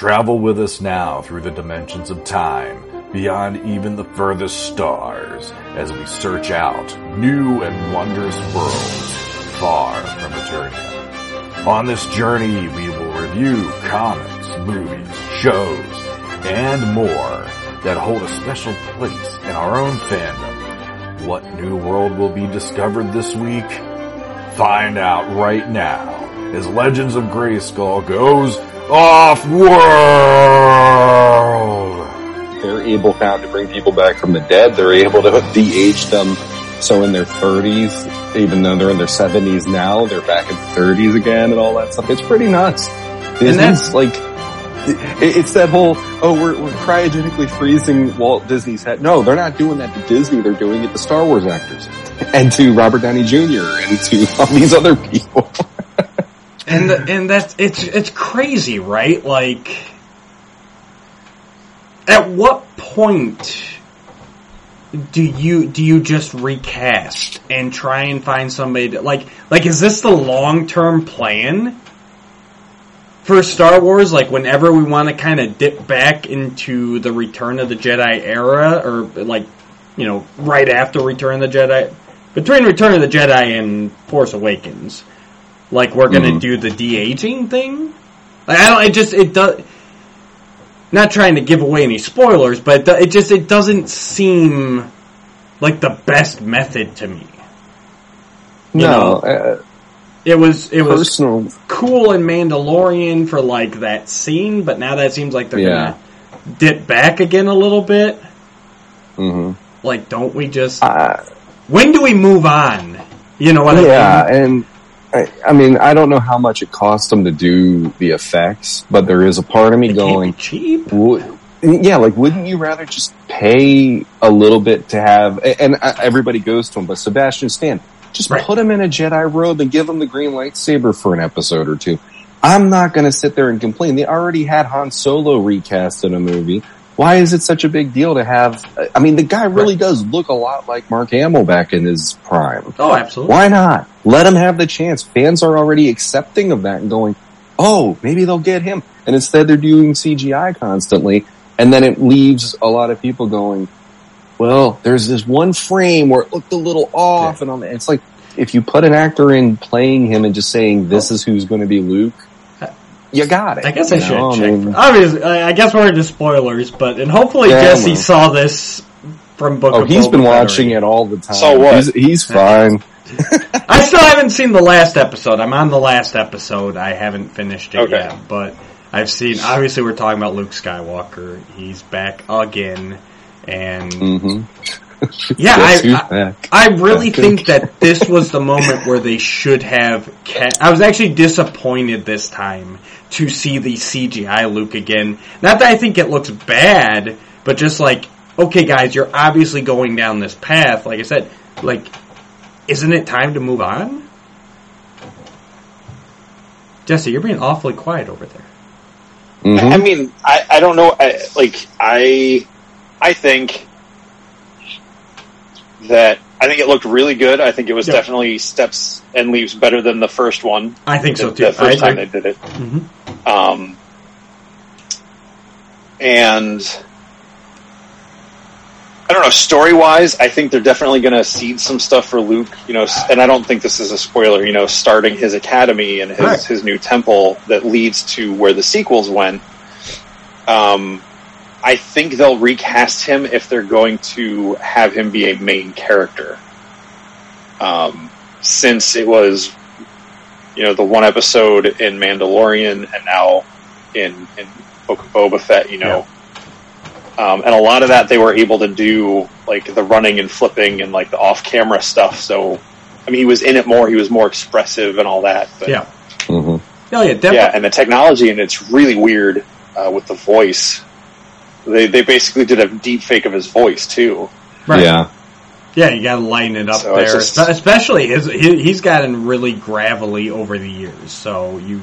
Travel with us now through the dimensions of time, beyond even the furthest stars, as we search out new and wondrous worlds far from Eternia. On this journey, we will review comics, movies, shows, and more that hold a special place in our own fandom. What new world will be discovered this week? Find out right now as Legends of Grayskull goes off world. They're able now to bring people back from the dead. They're able to de-age them. So in their 30s, even though they're in their 70s now, they're back in 30s again and all that stuff. It's pretty nuts. Disney's like, it's that whole, oh, we're, we're cryogenically freezing Walt Disney's head. No, they're not doing that to Disney. They're doing it to Star Wars actors and to Robert Downey Jr. and to all these other people. And and that's it's it's crazy, right? Like, at what point do you do you just recast and try and find somebody that, like like is this the long term plan for Star Wars? Like whenever we want to kind of dip back into the Return of the Jedi era, or like you know right after Return of the Jedi, between Return of the Jedi and Force Awakens, like we're gonna Mhm. do the de aging thing. Like, I don't. It just it does. Not trying to give away any spoilers, but it, it just it doesn't seem like the best method to me. You no, know, uh, It was it was cool in Mandalorian for like that scene, but now that seems like they're Yeah. gonna dip back again a little bit. hmm Like, don't we just? Uh, when do we move on? You know what I mean? yeah, mean? and I, I mean, I don't know how much it cost them to do the effects, but there is a part of me It going, cheap. would, yeah, like, wouldn't you rather just pay a little bit to have, a- and uh, everybody goes to him, but Sebastian Stan, just Right. put him in a Jedi robe and give him the green lightsaber for an episode or two. I'm not going to sit there and complain. They already had Han Solo recast in a movie. Why is it such a big deal to have? I mean, the guy really does look a lot like Mark Hamill back in his prime. Oh, absolutely. Why not? Let him have the chance. Fans are already accepting of that and going, oh, maybe they'll get him. And instead they're doing CGI constantly. And then it leaves a lot of people going, well, there's this one frame where it looked a little off and all that. It's like, if you put an actor in playing him and just saying this oh. is who's going to be Luke, you got it. I guess I You should know, check. mean, Obviously, I I guess we're into spoilers, but and hopefully Yeah, Jesse well. saw this from Book oh, of he's Boba been watching already. it all the time. So what? He's, he's fine. I still haven't seen the last episode. I'm on the last episode. I haven't finished it Okay. yet, but I've seen. Obviously, we're talking about Luke Skywalker. He's back again, and hmm yeah, I, I. I really Okay. think that this was the moment where they should have. Ca- I was actually disappointed this time to see the CGI Luke again. Not that I think it looks bad, but just like, okay, guys, you're obviously going down this path. Like I said, like, isn't it time to move on? Jesse, you're being awfully quiet over there. Mhm. I mean, I, I don't know. I, like, I, I think that I think it looked really good. I think it was Yeah. definitely steps and leaps better than the first one. I think so too. the first time they did it. Mhm. Um, and I don't know, story wise, I think they're definitely going to seed some stuff for Luke, you know, and I don't think this is a spoiler, you know, starting his academy and his, Right. his new temple that leads to where the sequels went. Um, I think they'll recast him if they're going to have him be a main character. Um, since it was, you know, the one episode in Mandalorian and now in, in Book of Boba Fett, you know. Um, and a lot of that they were able to do, like the running and flipping and like the off camera stuff. So, I mean, he was in it more, he was more expressive and all that. But, Yeah. Mhm. Oh yeah, definitely. yeah, and the technology, and it's really weird uh, with the voice. They they basically did a deep fake of his voice too. Right. Yeah. Yeah, you gotta lighten it up So there. just- Especially his, he, he's gotten really gravelly over the years. So you,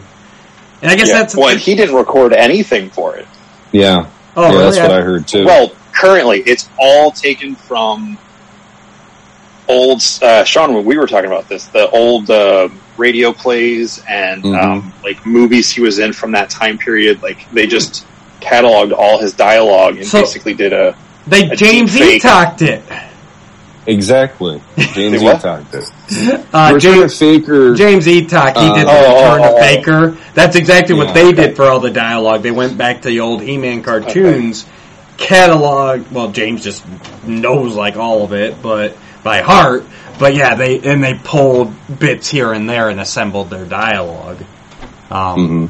and I guess Yeah. that's well, and he didn't record anything for it. Yeah. oh yeah, really? that's what I heard too. Well, currently it's all taken from old uh, Sean. When we were talking about this, the old uh, radio plays and Mhm. um, like movies he was in from that time period. Like they just cataloged all his dialogue and So- basically did a They A James. E. talked it. Exactly. James Say what? talked it. Uh, Return James, of Faker. James Eatock, he Uh, did the oh, Return oh, of oh. Faker. That's exactly what they okay. did for all the dialogue. They went back to the old He-Man cartoons, catalog. Well, James just knows like all of it, but by heart. But yeah, they and they pulled bits here and there and assembled their dialogue. Um, Mhm.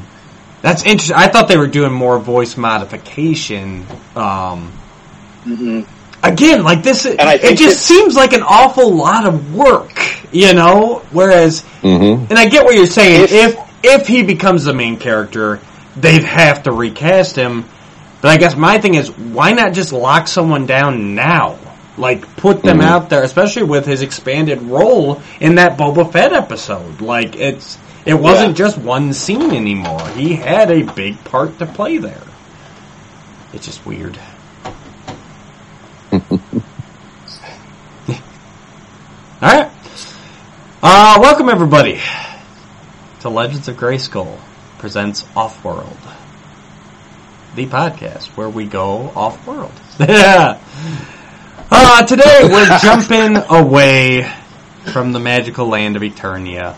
That's interesting. I thought they were doing more voice modification. Um, mhm. again, like this, And it just seems like an awful lot of work, you know. Whereas Mhm. and I get what you're saying. If, If- if he becomes the main character, they'd have to recast him. But I guess my thing is, why not just lock someone down now? Like put them Mhm. out there, especially with his expanded role in that Boba Fett episode. Like it's it wasn't Yeah. just one scene anymore. He had a big part to play there. It's just weird. All right. Uh, welcome everybody to Legends of Grayskull presents Offworld, the podcast where we go off-world. Yeah. Uh, today we're jumping away from the magical land of Eternia,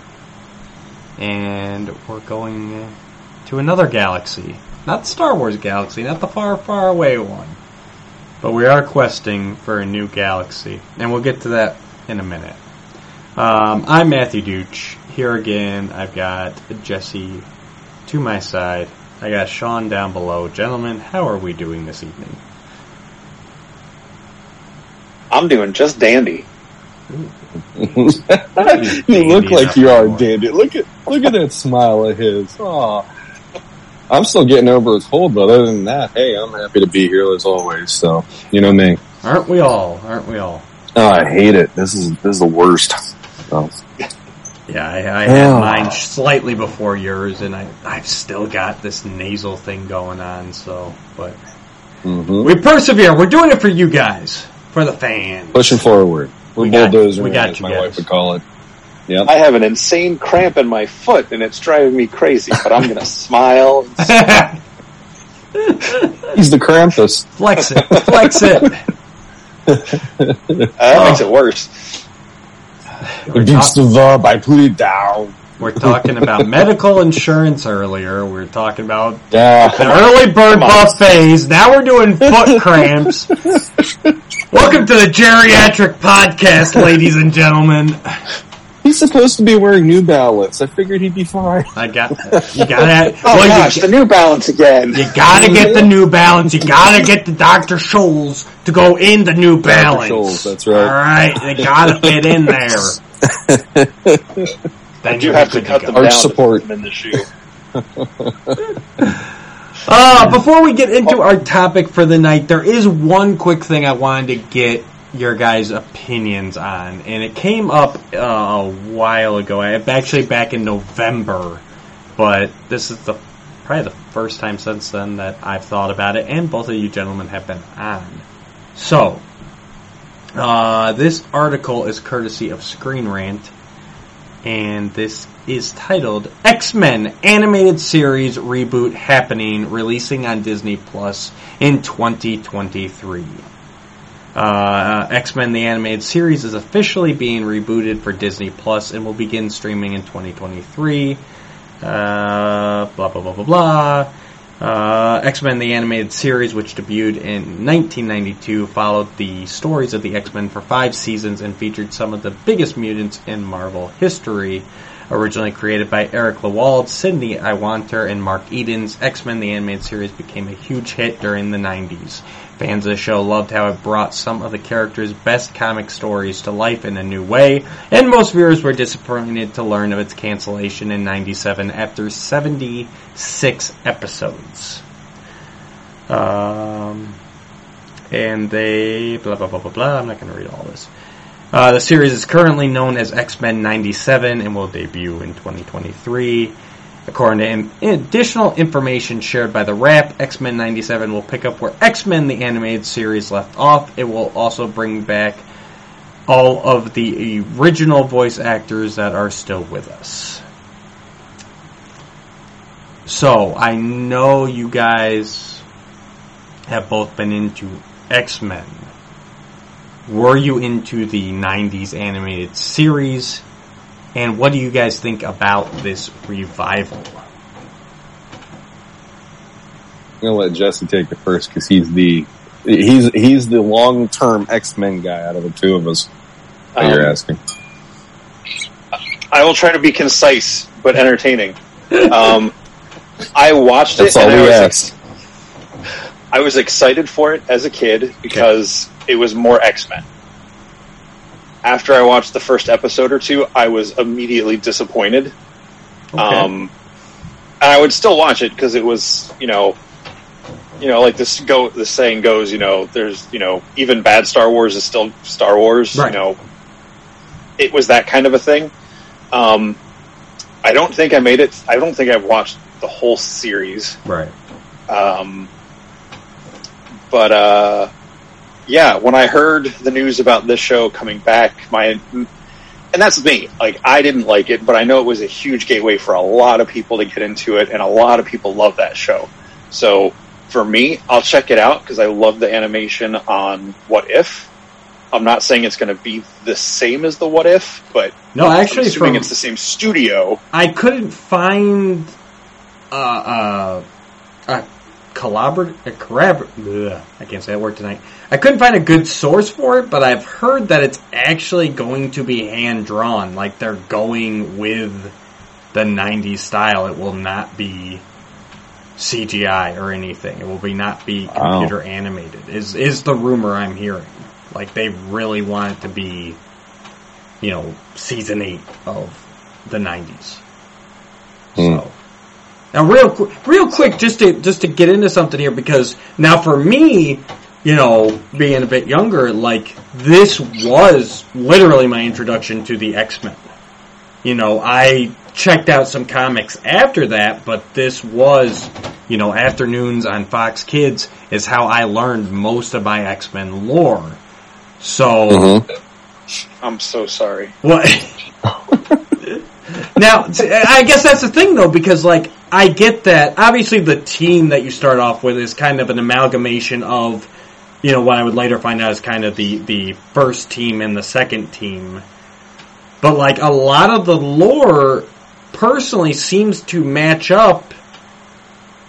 and we're going uh, to another galaxy. Not the Star Wars galaxy, not the far, far away one. But we are questing for a new galaxy, and we'll get to that in a minute. Um, I'm Matthew Dooch. Here again, I've got Jesse to my side. I got Sean down below. Gentlemen, how are we doing this evening? I'm doing just dandy. you look like you are, Dandy. Look at look at that smile of his. Aw. I'm still getting over a cold, but other than that, hey, I'm happy to be here as always. So you know me. Aren't we all? Aren't we all? Oh, I hate it. This is this is the worst. So, Yeah, I, I had mine slightly before yours, and I, I've still got this nasal thing going on, so, but mhm. we persevere. We're doing it for you guys, for the fans. Pushing forward. We're We got- bulldozing, we got as you my guys. wife would call it. Yep. I have an insane cramp in my foot and it's driving me crazy, but I'm gonna smile. And He's the Krampus. flex it, flex it. uh, that makes it worse. We're, Beats talk- the verb. I put it down. we're talking about medical insurance earlier. We're talking about the Yeah. early bird Come on. buffets. Now we're doing foot cramps. Welcome to the geriatric podcast, ladies and gentlemen. He's supposed to be wearing New Balance. I figured he'd be fine. I got you. Gotta Oh well, gosh, you, the New Balance again. you gotta get the New Balance. You gotta get the Dr. Scholl's to go in the New Balance. Scholl's, that's right. All right, they gotta fit in there. then You have to cut go. them Arch down support. to put them in the shoe. Uh, before we get into our topic for the night, there is one quick thing I wanted to get your guys' opinions on, and it came up uh, a while ago. Actually back in November, but this is the probably the first time since then that I've thought about it, and both of you gentlemen have been on. So, uh, this article is courtesy of Screen Rant, and this is titled X-Men Animated Series Reboot Happening, releasing on Disney Plus in 2023. Uh, X-Men the Animated Series is officially being rebooted for Disney Plus and will begin streaming in 2023. Uh, blah, blah, blah, blah, blah. Uh, X-Men the Animated Series, which debuted in 1992, followed the stories of the X-Men for five seasons and featured some of the biggest mutants in Marvel history. Originally created by Eric Lewald, Sidney Iwanter, and Mark Edens, X-Men the Animated Series became a huge hit during the 90s. Fans of the show loved how it brought some of the characters' best comic stories to life in a new way, and most viewers were disappointed to learn of its cancellation in 97 after 76 episodes. Um, and they, blah, blah, blah, blah, blah, I'm not going to read all this. Uh, the series is currently known as X-Men 97 and will debut in 2023. According to additional information shared by the Wrap, X-Men 97 will pick up where X-Men the animated series left off. It will also bring back all of the original voice actors that are still with us. So, I know you guys have both been into X Men. Were you into the 90s animated series? And what do you guys think about this revival? I'm gonna let Jesse take it first because he's the he's he's the long term X Men guy out of the two of us. That you're Um, asking. I will try to be concise but entertaining. Um, I watched That's it all and I was, ask. I was excited for it as a kid because it was more X Men. After I watched the first episode or two, I was immediately disappointed. Um, I would still watch it because it was, you know, you know, like this go. The saying goes, you know, there's, you know, even bad Star Wars is still Star Wars. Right. You know, it was that kind of a thing. Um, I don't think I made it. I don't think I've watched the whole series. right. Um, but uh, yeah, when I heard the news about this show coming back, my and that's me. Like I didn't like it, but I know it was a huge gateway for a lot of people to get into it, and a lot of people love that show. So for me, I'll check it out because I love the animation on What If. I'm not saying it's going to be the same as the What If, but No, actually, I'm assuming from, it's the same studio. I couldn't find uh, uh, a collabor a I can't say that word tonight. I couldn't find a good source for it, but I've heard that it's actually going to be hand drawn. Like they're going with the '90s style. It will not be CGI or anything. It will be not be Wow. computer animated. Is is the rumor I'm hearing? Like they really want it to be, you know, season eight of the '90s. Hmm. So now, real real quick, just to just to get into something here, because now for me, you know, being a bit younger, like this was literally my introduction to the X Men. You know, I checked out some comics after that, but this was, you know, afternoons on Fox Kids is how I learned most of my X Men lore. So. Mhm. I'm so sorry. What? now, I guess that's the thing though, because like, I get that, obviously the team that you start off with is kind of an amalgamation of, you know, what I would later find out is kind of the, the first team and the second team. But like, a lot of the lore, personally, seems to match up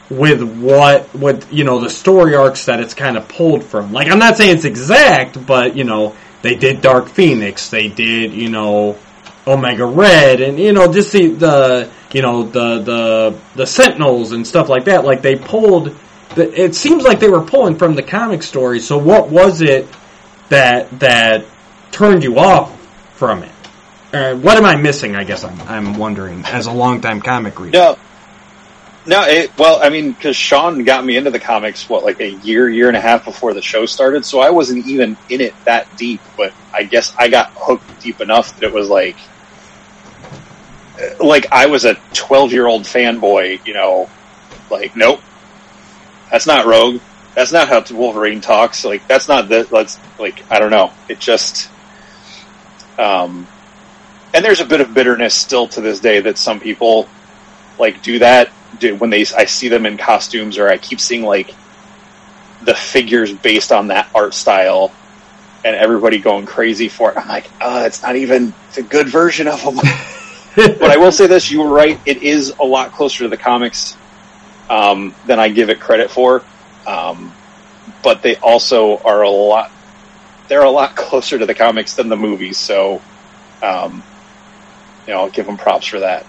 with what, with, you know, the story arcs that it's kind of pulled from. Like, I'm not saying it's exact, but, you know, they did Dark Phoenix, they did, you know, Omega Red, and, you know, just the, the, you know, the, the, the Sentinels and stuff like that. Like, they pulled, it seems like they were pulling from the comic story, so what was it that, that turned you off from it? Uh, what am I missing, I guess I'm, I'm wondering, as a longtime comic reader? No, no. It, well, I mean, because Sean got me into the comics what like a year, year and a half before the show started, so I wasn't even in it that deep. But I guess I got hooked deep enough that it was like, like I was a twelve-year-old fanboy. You know, like nope, that's not Rogue. That's not how Wolverine talks. Like that's not the. Let's like I don't know. It just. Um, and there's a bit of bitterness still to this day that some people like do that do, when they I see them in costumes or I keep seeing like the figures based on that art style and everybody going crazy for it. I'm like, oh, it's not even it's a good version of them. but I will say this: you were right. It is a lot closer to the comics um, than I give it credit for. Um, but they also are a lot. They're a lot closer to the comics than the movies. So, um, you know, I'll give them props for that.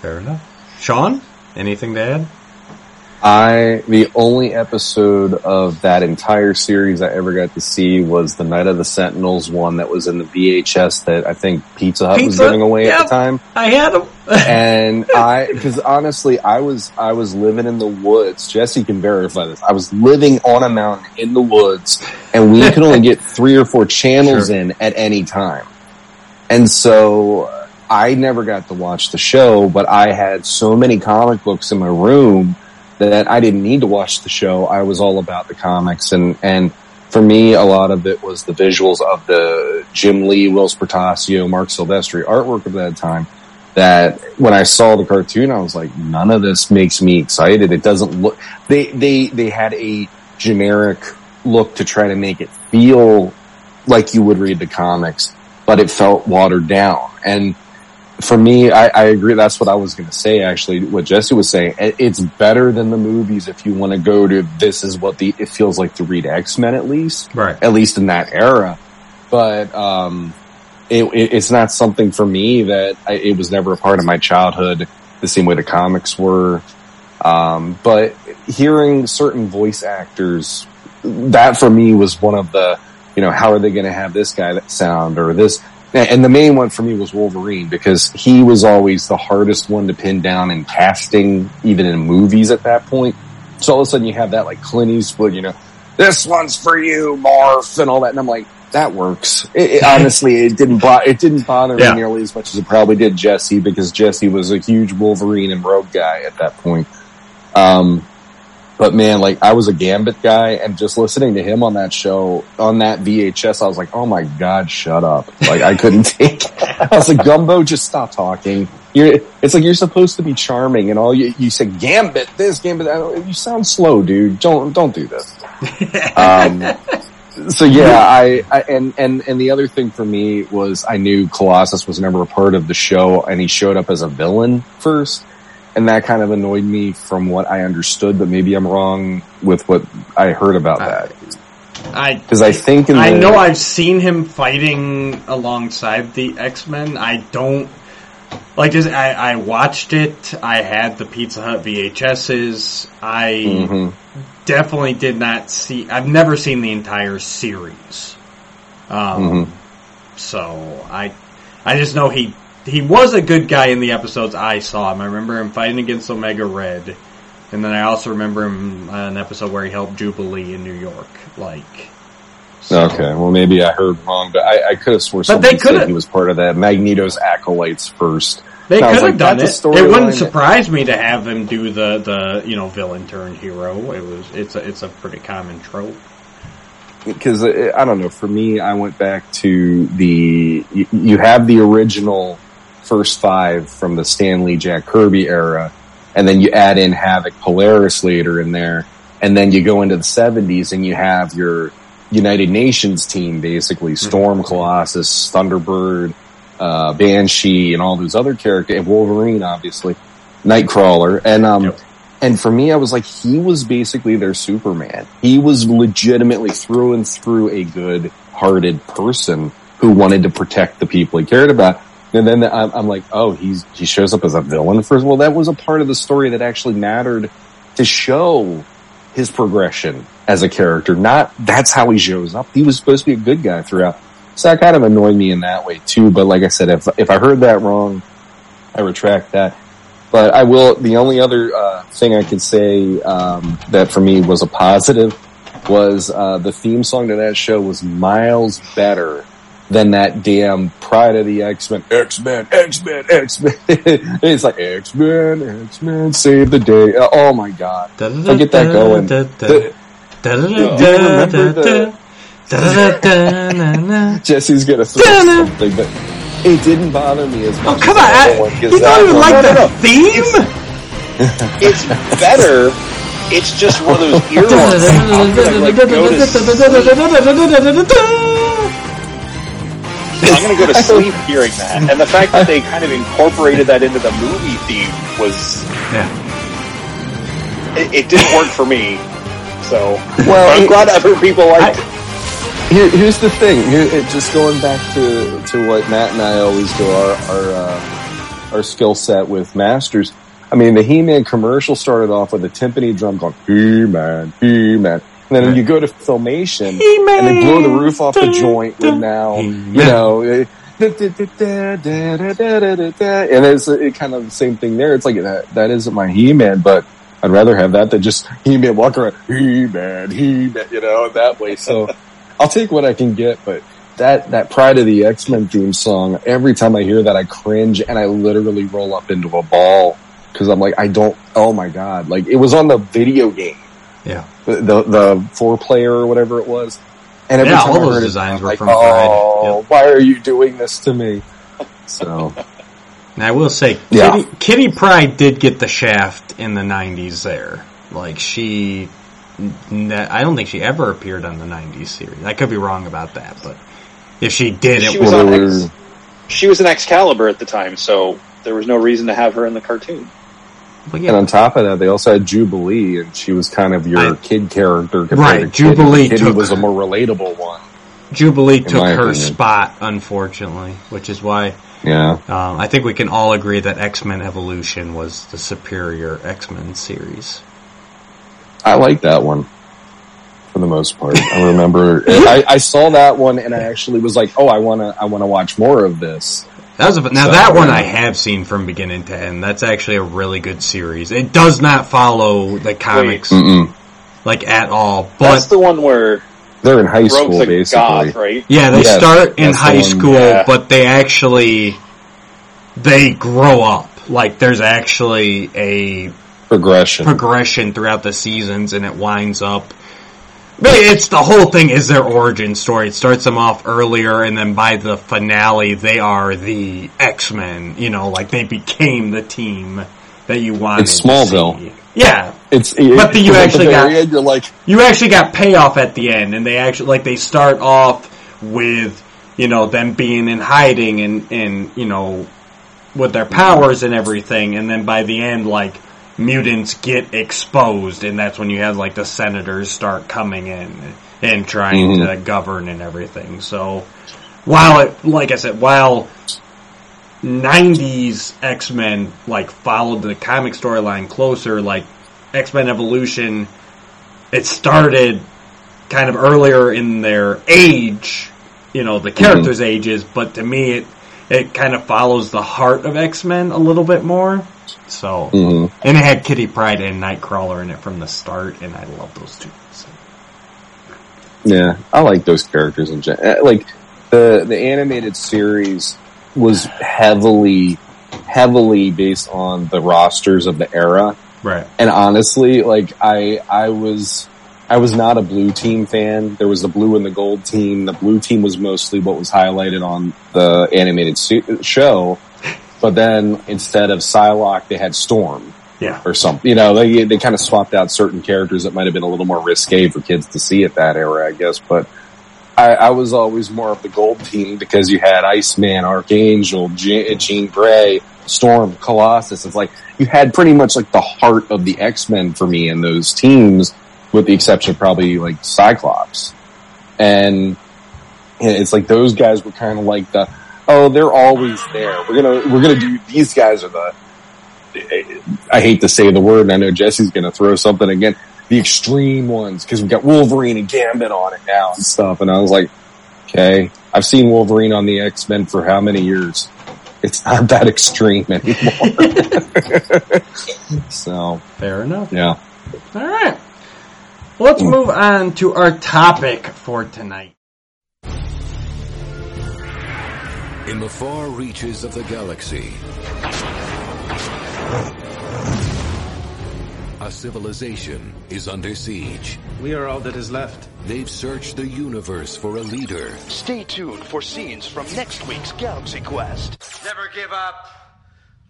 Fair enough. Sean, anything to add? I the only episode of that entire series I ever got to see was the Night of the Sentinels one that was in the VHS that I think Pizza Hut was giving away at the time. I had him. And I, because honestly, I was I was living in the woods. Jesse can verify this. I was living on a mountain in the woods, and we could only get three or four channels Sure. in at any time. And so uh, I never got to watch the show, but I had so many comic books in my room that I didn't need to watch the show. I was all about the comics and, and for me, a lot of it was the visuals of the Jim Lee, Whilce Portacio, Marc Silvestri artwork of that time. That when I saw the cartoon, I was like, none of this makes me excited. It doesn't look. They they they had a generic look to try to make it feel like you would read the comics, but it felt watered down. And for me, I, I agree. That's what I was going to say. Actually, what Jesse was saying, it's better than the movies if you want to go to. This is what the it feels like to read X Men at least, Right. at least in that era. But um, it, it, it's not something for me that I, it was never a part of my childhood the same way the comics were. Um, but hearing certain voice actors, that for me was one of the, you know, how are they going to have this guy that sound or this? And the main one for me was Wolverine because he was always the hardest one to pin down in casting, even in movies at that point. So all of a sudden you have that like Clint Eastwood, you know, this one's for you, Marf, and all that. And I'm like, that works. It, it- honestly, it didn't bo- it didn't bother Yeah. me nearly as much as it probably did Jesse because Jesse was a huge Wolverine and Rogue guy at that point. Um, but man, like I was a Gambit guy, and just listening to him on that show on that VHS, I was like, oh my god, shut up! Like I couldn't take. It. I was like, Gumbo, just stop talking. You're, it's like you're supposed to be charming, and all you you say Gambit this Gambit that. You sound slow, dude. Don't don't do this. Um, so yeah, I, I and and and the other thing for me was I knew Colossus was never a part of the show, and he showed up as a villain first, and that kind of annoyed me from what I understood. But maybe I'm wrong with what I heard about that I because I think in I the, know I've seen him fighting alongside the X Men. I don't like this. I, I watched it. I had the Pizza Hut VHSs. I Mhm. definitely did not see. I've never seen the entire series. Um, Mhm. so I, I just know he he was a good guy in the episodes I saw him. I remember him fighting against Omega Red, and then I also remember him on an episode where he helped Jubilee in New York. Like, so- Okay, well maybe I heard wrong, but I, I could have swore But they said he was part of that Magneto's acolytes first. They could have like, done it. It wouldn't that- surprise me to have him do the the you know villain turned hero. It was it's a it's a pretty common trope. because uh, I don't know. For me, I went back to the you, you have the original first five from the Stan Lee Jack Kirby era, and then you add in Havoc Polaris later in there, and then you go into the seventies and you have your United Nations team basically Storm, Colossus, Thunderbird, uh, Banshee, and all those other characters, and Wolverine, obviously, Nightcrawler, and um. Yep. And for me, I was like, he was basically their Superman. He was legitimately through and through a good hearted person who wanted to protect the people he cared about. And then I'm, I'm like, oh, he's, he shows up as a villain first. Well, that was a part of the story that actually mattered to show his progression as a character. Not, that's how he shows up. He was supposed to be a good guy throughout. So that kind of annoyed me in that way too. But like I said, if, if I heard that wrong, I retract that. But I will. The only other uh, thing I can say um, that for me was a positive was uh, the theme song to that show was miles better than that damn Pride of the X Men, X Men, X Men, X Men. it's like X Men, X Men, save the day. Uh, Oh my god! I get that going, the- Jesse's gonna throw something, but it didn't bother me as much. Oh come on! as the I, other one, 'cause you don't even like the theme? It's better. It's just one of those earworms. How could I, like, go to I'm going to go to sleep hearing that. And the fact that they kind of incorporated that into the movie theme was, Yeah. it, it didn't work for me. So, Well, I'm it- glad other people liked it. Here, here's the thing. Here, it, just going back to to what Matt and I always do our our uh, our skill set with masters. I mean, the He-Man commercial started off with a timpani drum going He-Man, He-Man, and then you go to filmation and they blow the roof off the joint and now you know. eh, And it's it kind of the same thing there. It's like that. That isn't my He-Man, but I'd rather have that than just He-Man walk around He-Man, He-Man, you know, that way. So I'll take what I can get, but that, that Pride of the X-Men theme song, every time I hear that, I cringe and I literally roll up into a ball because I'm like, I don't, oh my God. Like it was on the video game, Yeah. the, the, the four player or whatever it was. And every Yeah, time all I those heard it, designs I'm were like, from Pride. Oh, Yep. why are you doing this to me? So And I will say, Yeah. Kitty, Kitty Pryde did get the shaft in the '90s. There, like she, I don't think she ever appeared on the '90s series. I could be wrong about that, but if she did, She it was was well, on X- She was an Excalibur at the time, so there was no reason to have her in the cartoon. But and yeah, on top of that, they also had Jubilee, and she was kind of your I- kid character. Right, to Jubilee Kitty took- was a more relatable one. Jubilee took her opinion. spot, unfortunately, which is why Yeah, um, I think we can all agree that X Men Evolution was the superior X Men series. I like that one for the most part. I remember I, I saw that one, and I actually was like, "Oh, I want to, I want to watch more of this." That was a, oh, now So, that one. I have seen from beginning to end. That's actually a really good series. It does not follow the comics like at all, But That's the one where They're in high school, basically. goth, right? yeah, they Yes, start in high one, school, yeah. but they actually they grow up. Like there's actually a Progression. progression throughout the seasons, and it winds up. It's the whole thing is their origin story. It starts them off earlier, and then by the finale, they are the X Men. You know, like they became the team that you wanted. It's Smallville. Yeah, it's But then you the actually got- end, you're like, you actually got payoff at the end, and they actually like they start off with you know them being in hiding and and you know with their powers and everything, and then by the end, like mutants get exposed, and that's when you have like the senators start coming in and trying Mhm. to govern and everything. So while it, like I said, while 90s X-Men like followed the comic storyline closer like X-Men Evolution it started kind of earlier in their age you know the characters ages but to me it it kind of follows the heart of X-Men a little bit more so mhm. and it had Kitty Pryde and Nightcrawler in it from the start and I love those two so. yeah, I like those characters in general. Like the the animated series was heavily, heavily based on the rosters of the era. right And honestly, like I, I was, I was not a blue team fan. There was the blue and the gold team. The blue team was mostly what was highlighted on the animated su- show. But then instead of Psylocke, they had Storm yeah or something. You know, they they kind of swapped out certain characters that might have been a little more risque for kids to see at that era, I guess. But I, I was always more of the gold team because you had Iceman, Archangel, Je- Jean Grey, Storm, Colossus. It's like you had pretty much like the heart of the X Men for me in those teams, with the exception of probably like Cyclops. And it's like those guys were kind of like the oh they're always there. We're gonna we're gonna do these guys are the I hate to say the word, and I know Jesse's to throw something again. The extreme ones, because we've got Wolverine and Gambit on it now and stuff. And I was like, okay, I've seen Wolverine on the X Men for how many years? It's not that extreme anymore. so, fair enough yeah. All right. Let's move on to our topic for tonight. In the far reaches of the galaxy, a civilization is under siege. We are all that is left. They've searched the universe for a leader. Stay tuned for scenes from next week's Galaxy Quest. Never give up.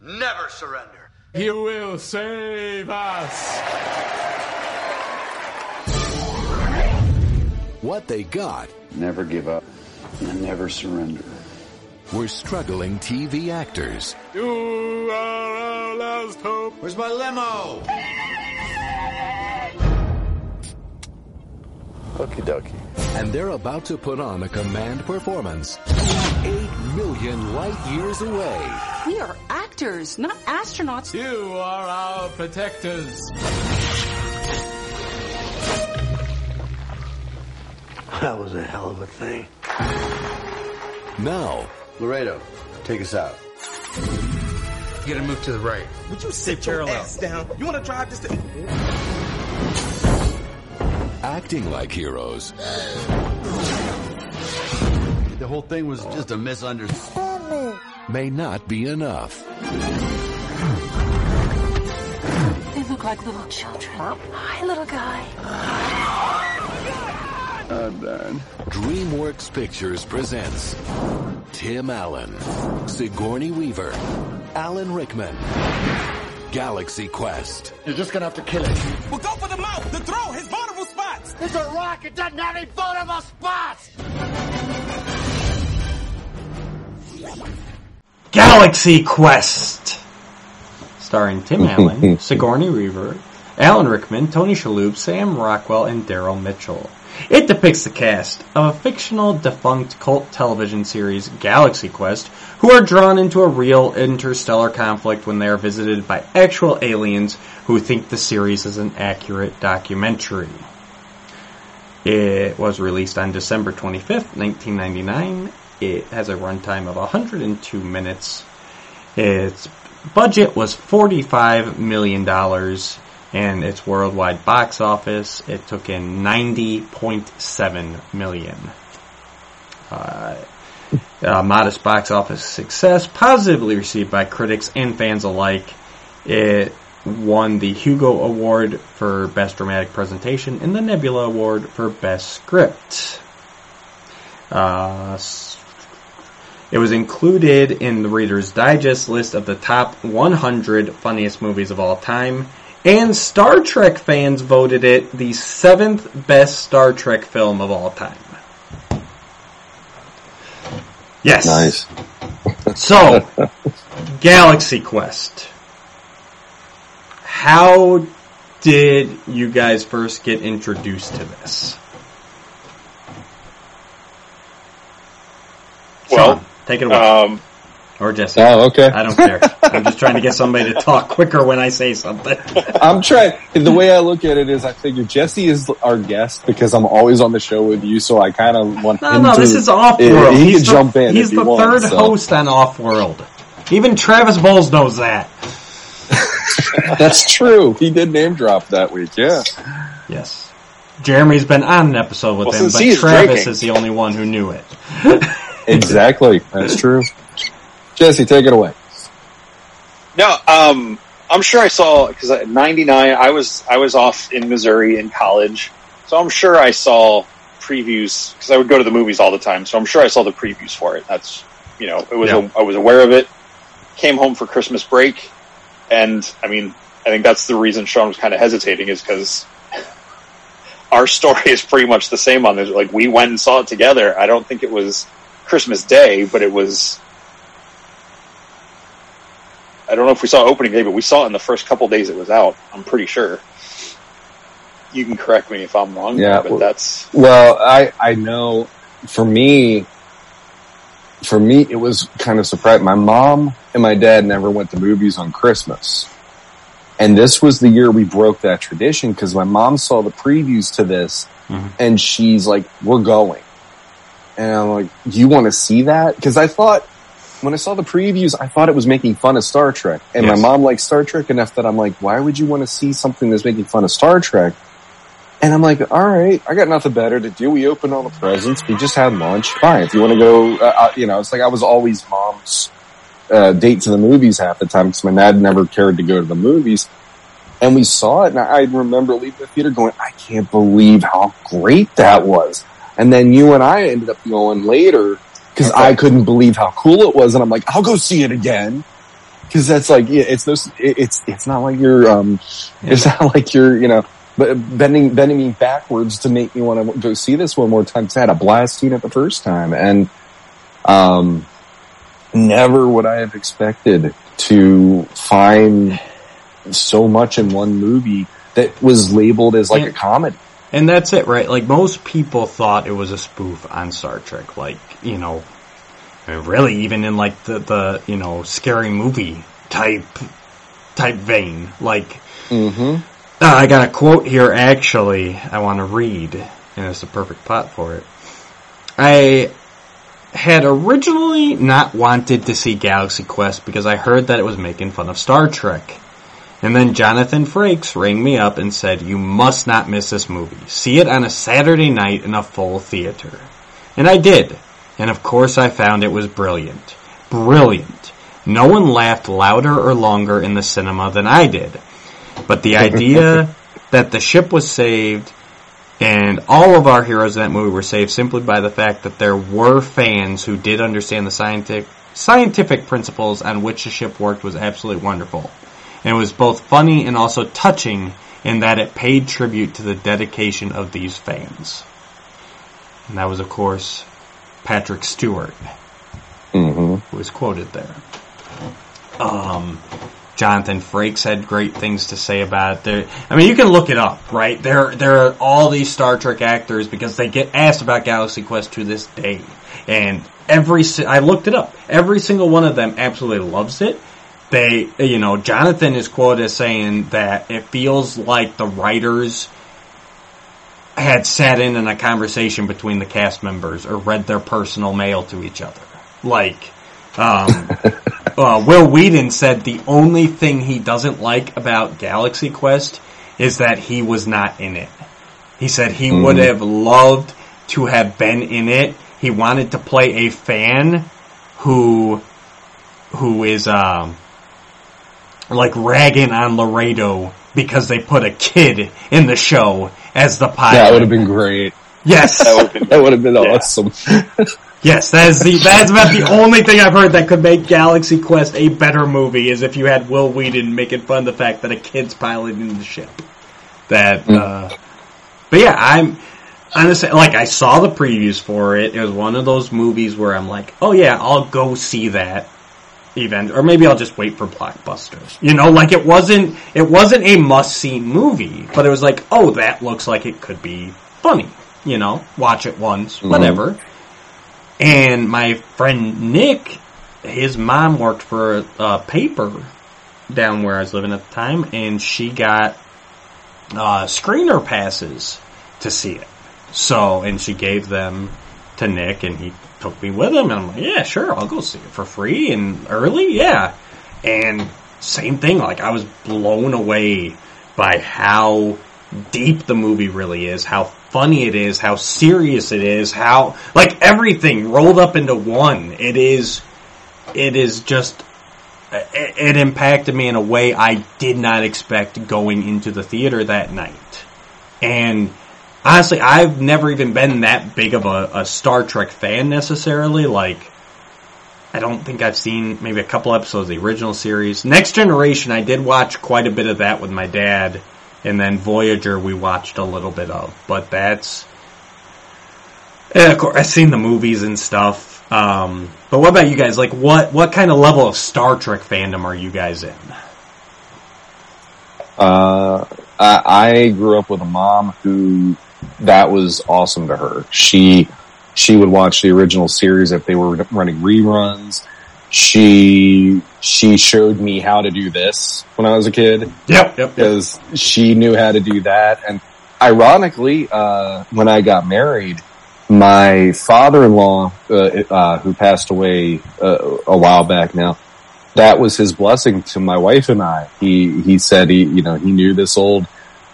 Never surrender. He will save us. What they got Never give up and never surrender. Were struggling TV actors You are our last hope. Where's my limo? Okie dokie. and they're about to put on a command performance 8 million light years away. We are actors, not astronauts. You are our protectors. That was a hell of a thing. Now, Laredo, take us out. You gotta move to the right. Would you sit your ass down? You wanna drive this thing? acting like heroes The whole thing was just a misunderstanding. may not be enough. They look like little children. Hi, little guy. I'm done. DreamWorks Pictures presents Tim Allen, Sigourney Weaver, Alan Rickman, Galaxy Quest. You're just gonna have to kill it. Well, go for the mouth, the throat, his vulnerable spots. It's a rock. It doesn't have any vulnerable spots. Galaxy Quest! Starring Tim Allen, Sigourney Weaver, Alan Rickman, Tony Shalhoub, Sam Rockwell, and Daryl Mitchell. It depicts the cast of a fictional defunct cult television series, Galaxy Quest, who are drawn into a real interstellar conflict when they are visited by actual aliens who think the series is an accurate documentary. It was released on December 25th, 1999. It has a runtime of 102 minutes. Its budget was $45 million and its worldwide box office, it took in 90.7 million. Uh, a modest box office success, positively received by critics and fans alike. It won the Hugo Award for Best Dramatic Presentation and the Nebula Award for Best Script. Uh, it was included in the Reader's Digest list of the top 100 funniest movies of all time, and Star Trek fans voted it the seventh best Star Trek film of all time. Yes. Nice. So, Galaxy Quest. How did you guys first get introduced to this? Well, Sean, take it away. Um, or Jesse. Oh, okay. I don't care. I'm just trying to get somebody to talk quicker when I say something. I'm trying. The way I look at it is, I figure Jesse is our guest because I'm always on the show with you, so I kind of want No, him no, to. this is off world. He he's can the, jump in. He's if he the wants, third so. host on Off World. Even Travis Bowles knows that. That's true. He did name drop that week. Yeah. Yes. Jeremy's been on an episode with Well, him, but Travis drinking. is the only one who knew it. Exactly. That's true. Jesse, take it away. No, um, I'm sure I saw because '99 I was I was off in Missouri in college, so I'm sure I saw previews because I would go to the movies all the time. So I'm sure I saw the previews for it. That's you know it was Yeah. a, I was aware of it. Came home for Christmas break, and I mean I think that's the reason Sean was kind of hesitating is because our story is pretty much the same on this. Like we went and saw it together. I don't think it was Christmas Day, but it was I don't know if we saw opening day, but we saw it in the first couple days it was out. I'm pretty sure. You can correct me if I'm wrong, Yeah, but well- that's Well, I I know for me for me it was kind of surprising. My mom and my dad never went to movies on Christmas. And this was the year we broke that tradition because my mom saw the previews to this Mhm. and she's like, we're going. And I'm like, you want to see that? Cause I thought when I saw the previews, I thought it was making fun of Star Trek. And Yes. my mom likes Star Trek enough that I'm like, why would you want to see something that's making fun of Star Trek? And I'm like, all right, I got nothing better to do. We opened all the presents. We just had lunch. Fine. If you want to go, uh, uh, you know, it's like I was always mom's uh, date to the movies half the time because my dad never cared to go to the movies. And we saw it, and I remember leaving the theater going, I can't believe how great that was. And then you and I ended up going later because I couldn't believe how cool it was, and I'm like, I'll go see it again. Because that's like, yeah, it's those, it- it's it's not like you're, um, it's not like you're, you know, but bending bending me backwards to make me want to go see this one more time. 'cause I had a blast seeing it the first time, and um, never would I have expected to find so much in one movie that was labeled as like a comedy. And that's it, right? Like most people thought it was a spoof on Star Trek. Like, you know, really even in like the, the, you know, scary movie type, type vein. Like, Mm-hmm. uh, I got a quote here actually I want to read, and it's the perfect plot for it. I had originally not wanted to see Galaxy Quest because I heard that it was making fun of Star Trek. And then Jonathan Frakes rang me up and said, you must not miss this movie. See it on a Saturday night in a full theater. And I did. And of course I found it was brilliant. Brilliant. No one laughed louder or longer in the cinema than I did. But the idea that the ship was saved And all of our heroes in that movie were saved simply by the fact that there were fans who did understand the scientific scientific principles on which the ship worked was absolutely wonderful. And it was both funny and also touching in that it paid tribute to the dedication of these fans. And that was, of course, Patrick Stewart, Mm-hmm. who was quoted there. Um, Jonathan Frakes had great things to say about it. There, I mean, you can look it up, right? There, there are all these Star Trek actors because they get asked about Galaxy Quest to this day, and every I looked it up. Every single one of them absolutely loves it. They, you know, Jonathan is quoted as saying that it feels like the writers had sat in in a conversation between the cast members or read their personal mail to each other. Like, um, uh, Wil Wheaton said the only thing he doesn't like about Galaxy Quest is that he was not in it. He said he would Mhm. have loved to have been in it. He wanted to play a fan who, who is, um, like ragging on Laredo because they put a kid in the show as the pilot. That would have been great. Yes. that would have been awesome. Yes, that is the that's about the only thing I've heard that could make Galaxy Quest a better movie is if you had Wil Wheaton making fun of the fact that a kid's piloting the ship. That, uh, but yeah, I'm honestly like I saw the previews for it. It was one of those movies where I'm like, oh yeah, I'll go see that event, or maybe I'll just wait for blockbusters. You know, like it wasn't it wasn't a must see movie, but it was like, oh, that looks like it could be funny. You know, watch it once, Mhm. whatever. And my friend Nick, his mom worked for a, a paper down where I was living at the time, and she got uh, screener passes to see it. So, and she gave them to Nick, and he took me with him. And I'm like, yeah, sure, I'll go see it for free and early, yeah. And same thing, like I was blown away by how deep the movie really is, how funny it is, how serious it is, how like everything rolled up into one. It is, it is just. It, it impacted me in a way I did not expect going into the theater that night. And honestly, I've never even been that big of a, a Star Trek fan necessarily. Like, I don't think I've seen maybe a couple episodes of the original series. Next Generation, I did watch quite a bit of that with my dad, and then Voyager we watched a little bit of. But that's, and of course, I've seen the movies and stuff. Um, but what about you guys? Like, what what kind of level of Star Trek fandom are you guys in? Uh, I, I grew up with a mom who that was awesome to her. She she would watch the original series if they were running reruns. She she showed me how to do this when I was a kid. Yep, yep. Because she knew how to do that, and ironically, uh, when I got married, my father-in-law, uh, uh, who passed away uh, a while back now, that was his blessing to my wife and I. He he said he you know he knew this old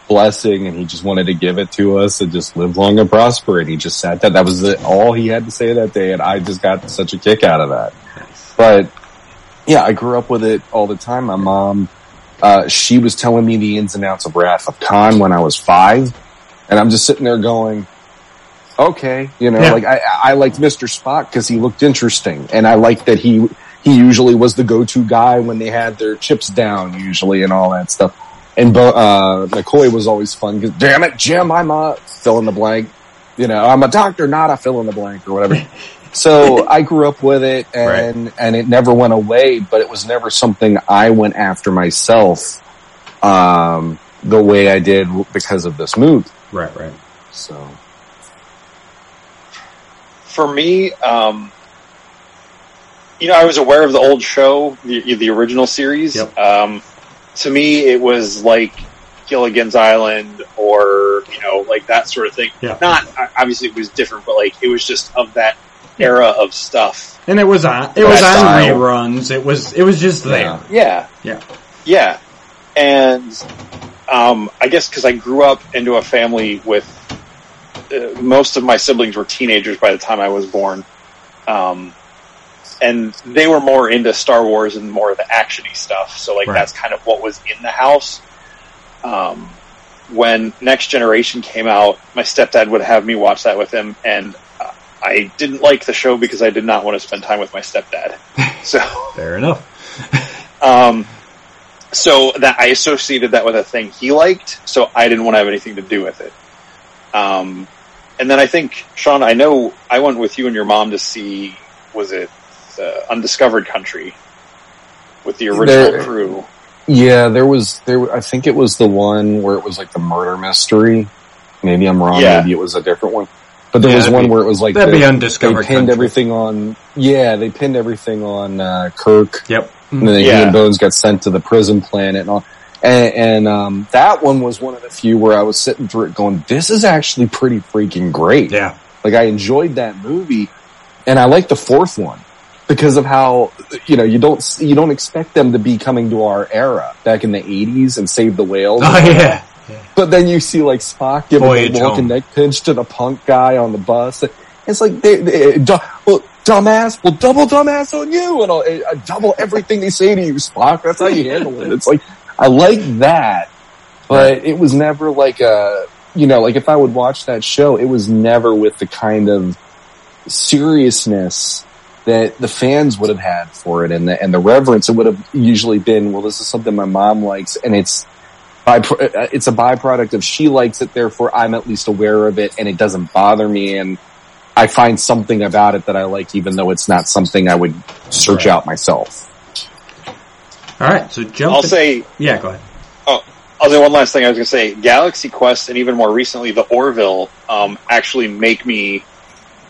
blessing and he just wanted to give it to us and just live long and prosper. And he just sat there. That was the, all he had to say that day, and I just got such a kick out of that. But yeah, I grew up with it all the time. My mom, uh, she was telling me the ins and outs of Wrath of Khan when I was five, and I'm just sitting there going, okay, you know, Yeah. like I, I liked Mr. Spock because he looked interesting, and I liked that he he usually was the go-to guy when they had their chips down, usually, and all that stuff. And Bo- uh, McCoy was always fun because, damn it, Jim, I'm a fill in the blank. You know, I'm a doctor, not a fill in the blank or whatever. so I grew up with it, and and it never went away. But it was never something I went after myself, um, the way I did because of this move. Right, right. So For me, um, you know, I was aware of the old show, the, the original series. Um, to me, it was like Gilligan's Island or, you know, like that sort of thing. Yeah. Not, obviously it was different, but like, it was just of that era of stuff. And it was on it was on style. reruns. It was it was just there. Yeah. Yeah. Yeah. And, um, I guess because I grew up into a family with, uh, most of my siblings were teenagers by the time I was born. Um, and they were more into Star Wars and more of the actiony stuff. So like Right. that's kind of what was in the house. Um, when Next Generation came out, my stepdad would have me watch that with him, and uh, I didn't like the show because I did not want to spend time with my stepdad. So Fair enough. um, so that I associated that with a thing he liked, so I didn't want to have anything to do with it. Um, and then I think Sean, I know I went with you and your mom to see was it uh, Undiscovered Country with the original There- crew. Yeah, there was there. I think it was the one where it was like the murder mystery. Maybe I'm wrong. Yeah. Maybe it was a different one. But there Yeah, was one be- where it was like that'd they, be Undiscovered They pinned Country. everything on. Yeah, they pinned everything on uh, Kirk. Yep. And then he Yeah. and Bones got sent to the prison planet and all. And, and um, that one was one of the few where I was sitting through it going, "This is actually pretty freaking great." Yeah. Like I enjoyed that movie, and I like the fourth one because of how you know you don't you don't expect them to be coming to our era back in the '80s and save the whales. Oh yeah. But then you see like Spock giving Voyage the walking neck pinch to the punk guy on the bus. It's like they, they du- well, dumbass, well, double dumbass on you, and I'll, uh, double everything they say to you, Spock. That's how you handle it. It's like I like that, but it was never like a you know like if I would watch that show, it was never with the kind of seriousness that the fans would have had for it and the, and the reverence. It would have usually been, well, this is something my mom likes, and it's by it's a byproduct of she likes it, therefore I'm at least aware of it, and it doesn't bother me, and I find something about it that I like, even though it's not something I would search out myself. All right. So jump. I'll say Yeah. Go ahead. Oh, I'll say one last thing. I was going to say Galaxy Quest and even more recently the Orville um, actually make me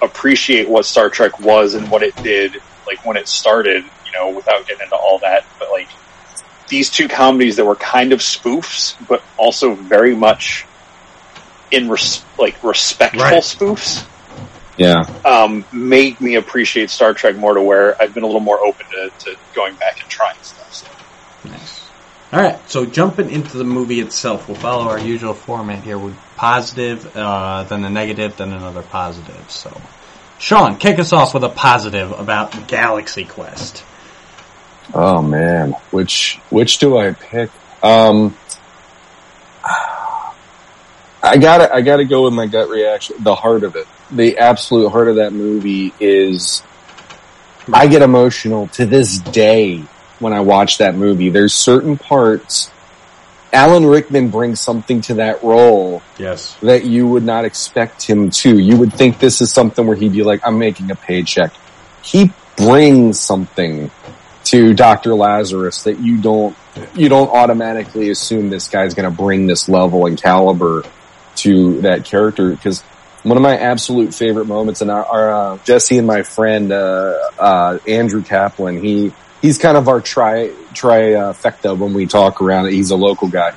appreciate what Star Trek was and what it did, like when it started. You know, without getting into all that, but like these two comedies that were kind of spoofs, but also very much in res- like respectful Right. spoofs. Yeah. Um, made me appreciate Star Trek more to where I've been a little more open to, to going back and trying stuff. So. All right, so jumping into the movie itself, we'll follow our usual format here with positive, uh, then a negative, then another positive. So, Sean, kick us off with a positive about Galaxy Quest. Oh man, which which do I pick? Um, I gotta I gotta go with my gut reaction. The heart of it, the absolute heart of that movie is. I get emotional to this day when I watch that movie. There's certain parts. Alan Rickman brings something to that role Yes. that you would not expect him to. You would think this is something where he'd be like, I'm making a paycheck. He brings something to Dr. Lazarus that you don't, you don't automatically assume this guy's going to bring this level and caliber to that character because one of my absolute favorite moments and our, our uh, Jesse and my friend, uh, uh, Andrew Kaplan, he, he's kind of our tri, trifecta when we talk around it. He's a local guy.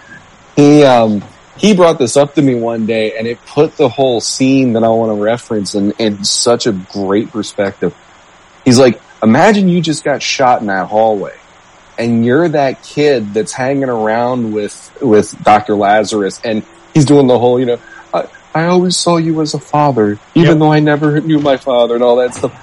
He, um, he brought this up to me one day and it put the whole scene that I want to reference in, in such a great perspective. He's like, imagine you just got shot in that hallway and you're that kid that's hanging around with, with Dr. Lazarus and he's doing the whole, you know, I, I always saw you as a father, even Yep. though I never knew my father and all that stuff.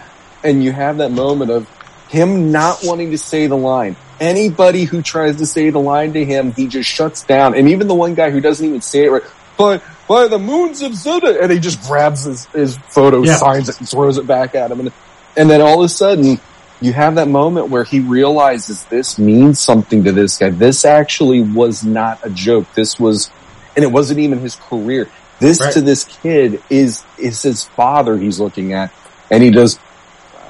And you have that moment of him not wanting to say the line. Anybody who tries to say the line to him, he just shuts down. And even the one guy who doesn't even say it right, by, by the moons of Zuda, and he just grabs his, his photo, Yeah. signs it, and throws it back at him. And, and then all of a sudden, you have that moment where he realizes this means something to this guy. This actually was not a joke. This was, and it wasn't even his career. This Right. to this kid is, is his father he's looking at. And he does,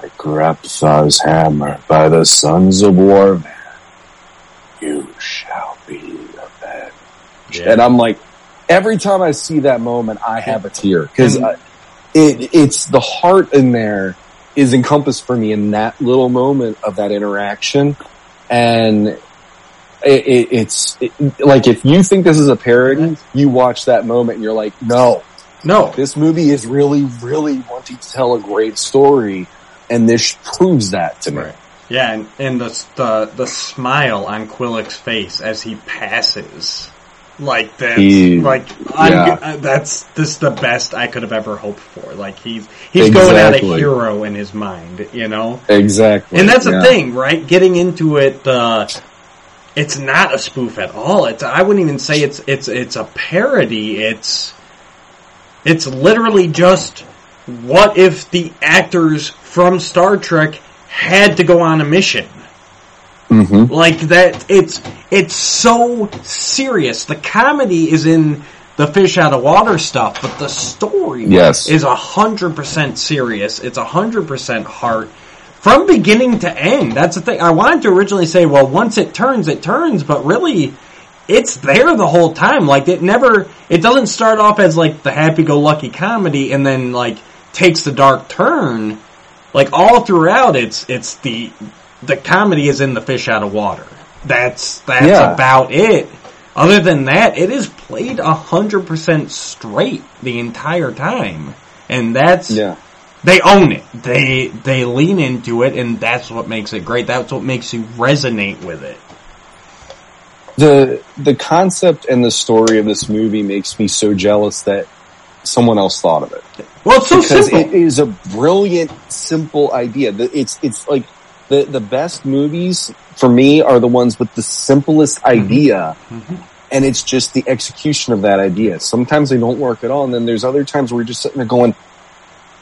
by Grabthar's hammer, by the sons of War, you shall be avenged. And I'm like, every time I see that moment, I have a tear because mm-hmm. it, it's the heart in there is encompassed for me in that little moment of that interaction. And it, it, it's it, like, if you think this is a parody, you watch that moment and you're like, no, No. this movie is really, really wanting to tell a great story. And this proves that to me. Right. Yeah, and, and the, the the smile on Quellek's face as he passes, like that's He- like I'm, yeah. uh, that's this the best I could have ever hoped for. Like he's he's going out a hero in his mind, you know. Exactly. And that's the thing, right? Getting into it, uh, it's not a spoof at all. It's I wouldn't even say it's it's it's a parody. It's it's literally just what if the actors from Star Trek had to go on a mission? Mm-hmm. Like that, it's it's so serious. The comedy is in the fish out of water stuff, but the story Yes. is a hundred percent serious. It's a hundred percent heart from beginning to end. That's the thing. I wanted to originally say, well, once it turns, it turns, but really, it's there the whole time. Like it never, it doesn't start off as like the happy-go-lucky comedy and then like takes the dark turn. Like all throughout, it's it's the the comedy is in the fish out of water. That's that's Yeah. about it. Other than that, it is played a hundred percent straight the entire time, and that's Yeah. they own it. They they lean into it, and that's what makes it great. That's what makes you resonate with it. the the concept and the story of this movie makes me so jealous that someone else thought of it. Well, it's so because simple. it is a brilliant, simple idea. It's it's like the the best movies for me are the ones with the simplest Mm-hmm. idea, and it's just the execution of that idea. Sometimes they don't work at all, and then there's other times where you're just sitting there going,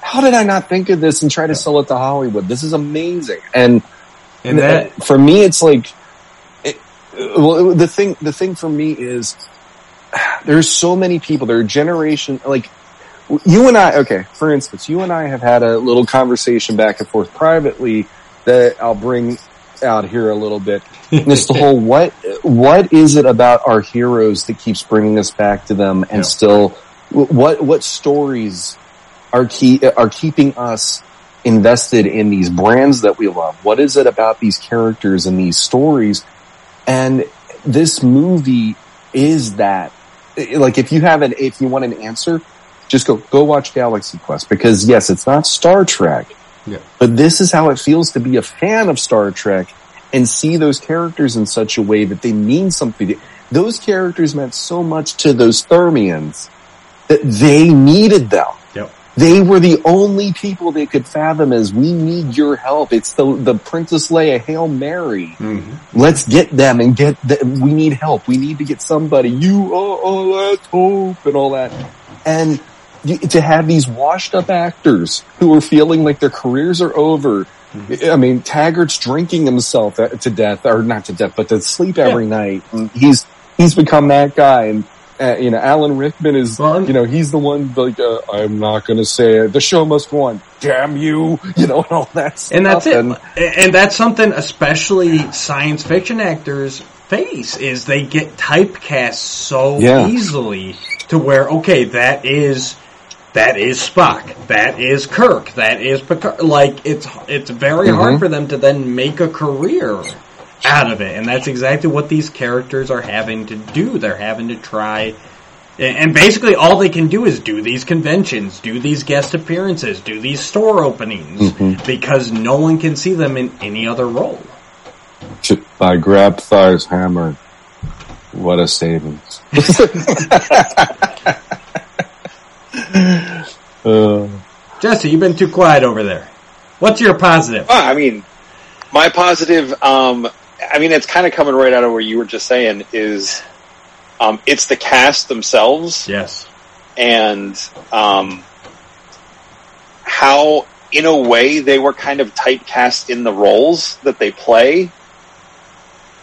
"How did I not think of this?" and try to sell it to Hollywood. This is amazing, and And that for me, it's like, it, well, the thing, the thing for me is, there's so many people, there are generation, like, you and I, okay, for instance, you and I have had a little conversation back and forth privately that I'll bring out here a little bit. It's the whole, what, what is it about our heroes that keeps bringing us back to them and still, what, what stories are key, are keeping us invested in these brands that we love? What is it about these characters and these stories? And this movie is that. Like, if you have an, if you want an answer, just go, go watch Galaxy Quest because yes, it's not Star Trek, Yeah. but this is how it feels to be a fan of Star Trek and see those characters in such a way that they mean something. Those characters meant so much to those Thermians that they needed them. They were the only people they could fathom as we need your help. It's the the Princess Leia Hail Mary. Mm-hmm. Let's get them and get the, we need help. We need to get somebody. You oh, oh let's hope and all that. And to have these washed up actors who are feeling like their careers are over. I mean, Taggart's drinking himself to death, or not to death, but to sleep every night. And he's he's become that guy, and uh, you know, Alan Rickman is, you know, he's the one like, uh, I'm not going to say it. The show must go on. Damn you, you know, and all that. Stuff. and that's it. And- And that's something especially science fiction actors face is they get typecast so Yeah. easily to where okay, that is that is Spock, that is Kirk, that is Picard. Like it's it's very hard Mhm. for them to then make a career out of it, and that's exactly what these characters are having to do. They're having to try. And and basically, all they can do is do these conventions, do these guest appearances, do these store openings, because no one can see them in any other role. I Grabthar's hammer. What a savings. uh, Jesse, you've been too quiet over there. What's your positive? Ah, I mean, my positive, um, I mean, it's kind of coming right out of what you were just saying is, um, it's the cast themselves. Yes. And, um, how, in a way, they were kind of typecast in the roles that they play.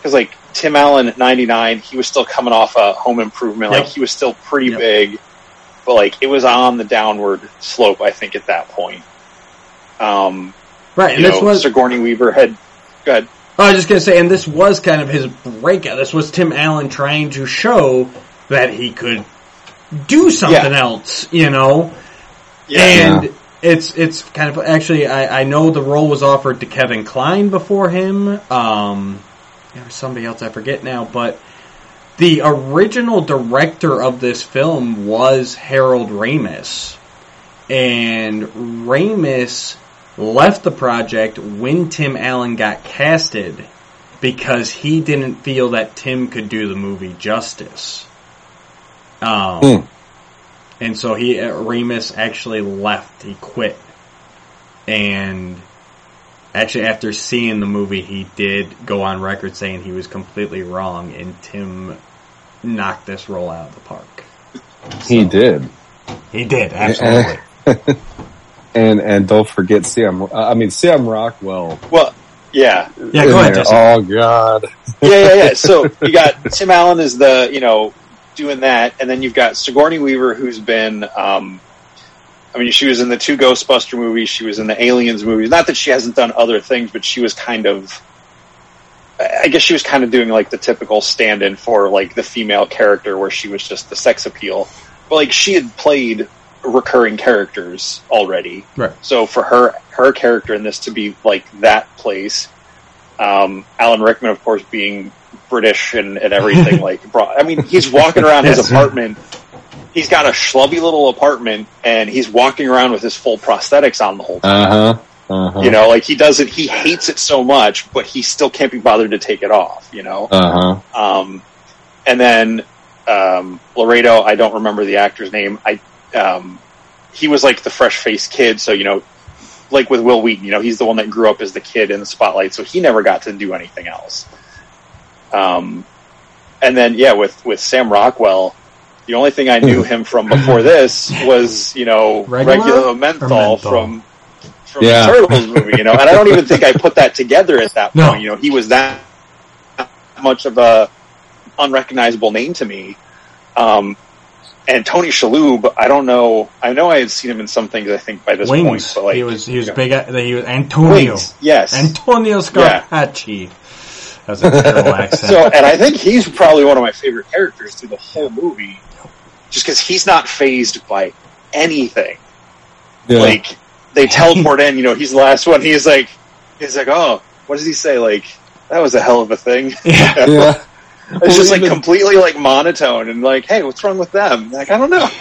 Cause like, Tim Allen at 99, he was still coming off a home improvement. Yep. Like, he was still pretty big, but like, it was on the downward slope, I think, at that point. Um, Right, and this know, was- Sigourney Weaver had, go ahead. I was just gonna say, and this was kind of his breakout. This was Tim Allen trying to show that he could do something Yeah. else, you know. Yeah. and Yeah. it's it's kind of actually I, I know the role was offered to Kevin Kline before him. Um, there was somebody else I forget now, but the original director of this film was Harold Ramis, and Ramis left the project when Tim Allen got casted because he didn't feel that Tim could do the movie justice. Um, Hmm. and so he uh, Ramis actually left. He quit, and actually, after seeing the movie, he did go on record saying he was completely wrong, and Tim knocked this role out of the park. He did. He did absolutely. and and don't forget Sam. I mean Sam Rockwell. Well, yeah, yeah. Go ahead. Jesse. Oh God. yeah, yeah, yeah. So you got Tim Allen is the you know doing that, and then you've got Sigourney Weaver, who's been. Um, I mean, she was in the two Ghostbuster movies. She was in the Aliens movies. Not that she hasn't done other things, but she was kind of. I guess she was kind of doing like the typical stand-in for like the female character, where she was just the sex appeal. But like she had played recurring characters already. Right. So for her her character in this to be like that place, um, Alan Rickman, of course, being British and, and everything, like, brought, I mean, he's walking around his apartment. He's got a schlubby little apartment, and he's walking around with his full prosthetics on the whole time. Uh huh. Uh-huh. You know, like he doesn't, he hates it so much, but he still can't be bothered to take it off. You know. Uh huh. Um, and then um, Laredo, I don't remember the actor's name. I um, he was like the fresh faced kid, so you know, like with Wil Wheaton, you know, he's the one that grew up as the kid in the spotlight, so he never got to do anything else. Um, and then yeah, with with Sam Rockwell, the only thing I knew him from before this was you know Regular? regular menthol, menthol? from from Yeah. the Turtles movie, you know, and I don't even think I put that together at that No. point. You know, he was that much of a unrecognizable name to me. Um, and Tony Shalhoub, I don't know. I know I had seen him in some things. I think by this point, but like he was he was you big. at- He was Antonio. Wings, yes. Antonio Scarpacci. That was a terrible accent. So, and I think he's probably one of my favorite characters through the whole movie, just because he's not phased by anything. Yeah. Like they teleport in, you know, he's the last one. He's like, he's like, oh, what does he say? Like that was a hell of a thing. Yeah. yeah. It's just like Well, completely like monotone and like, hey, what's wrong with them? Like I don't know.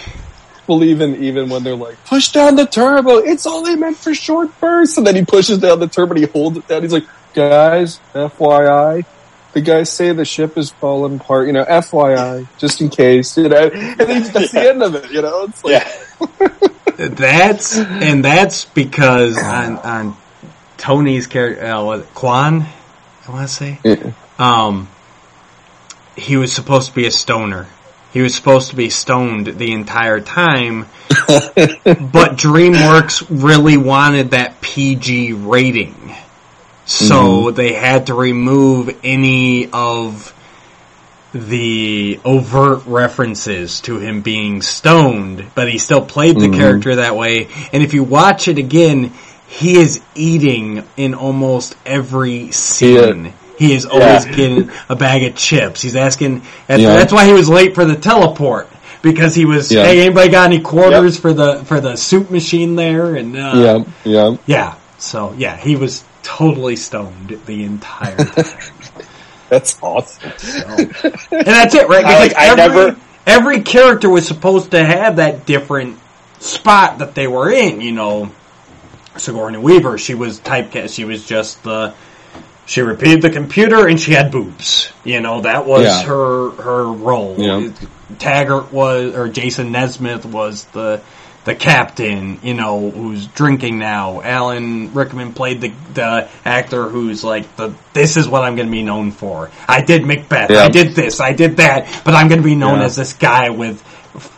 Well, even even when they're like, push down the turbo, it's only meant for short bursts, and then he pushes down the turbo, and he holds it down. He's like, guys, FYI, the guys say the ship is falling apart. You know, FYI, just in case. You know, and then that's the end of it. You know, it's like, Yeah. That's and that's because on on Tony's character, uh, what, Kwan, I want to say, Yeah. um, he was supposed to be a stoner. He was supposed to be stoned the entire time, but DreamWorks really wanted that PG rating, so they had to remove any of the overt references to him being stoned, but he still played the Mhm. character that way. And if you watch it again, he is eating in almost every scene. He is always Yeah. getting a bag of chips. He's asking, that's, Yeah. that's why he was late for the teleport. Because he was, Yeah. hey, anybody got any quarters for the, for the soup machine there? And, uh, yeah, yeah. yeah. So, yeah, he was totally stoned the entire time. That's awesome. And that's it, right? I, like, I every, never- every character was supposed to have that different spot that they were in. You know, Sigourney Weaver, she was typecast. She was just the. She repeated the computer and she had boobs. You know, that was Yeah. her her role. Yeah. Taggart was, or Jason Nesmith was the the captain. You know, who's drinking now. Alan Rickman played the the actor who's like the. This is what I'm going to be known for. I did Macbeth. Yeah. I did this. I did that. But I'm going to be known as this guy with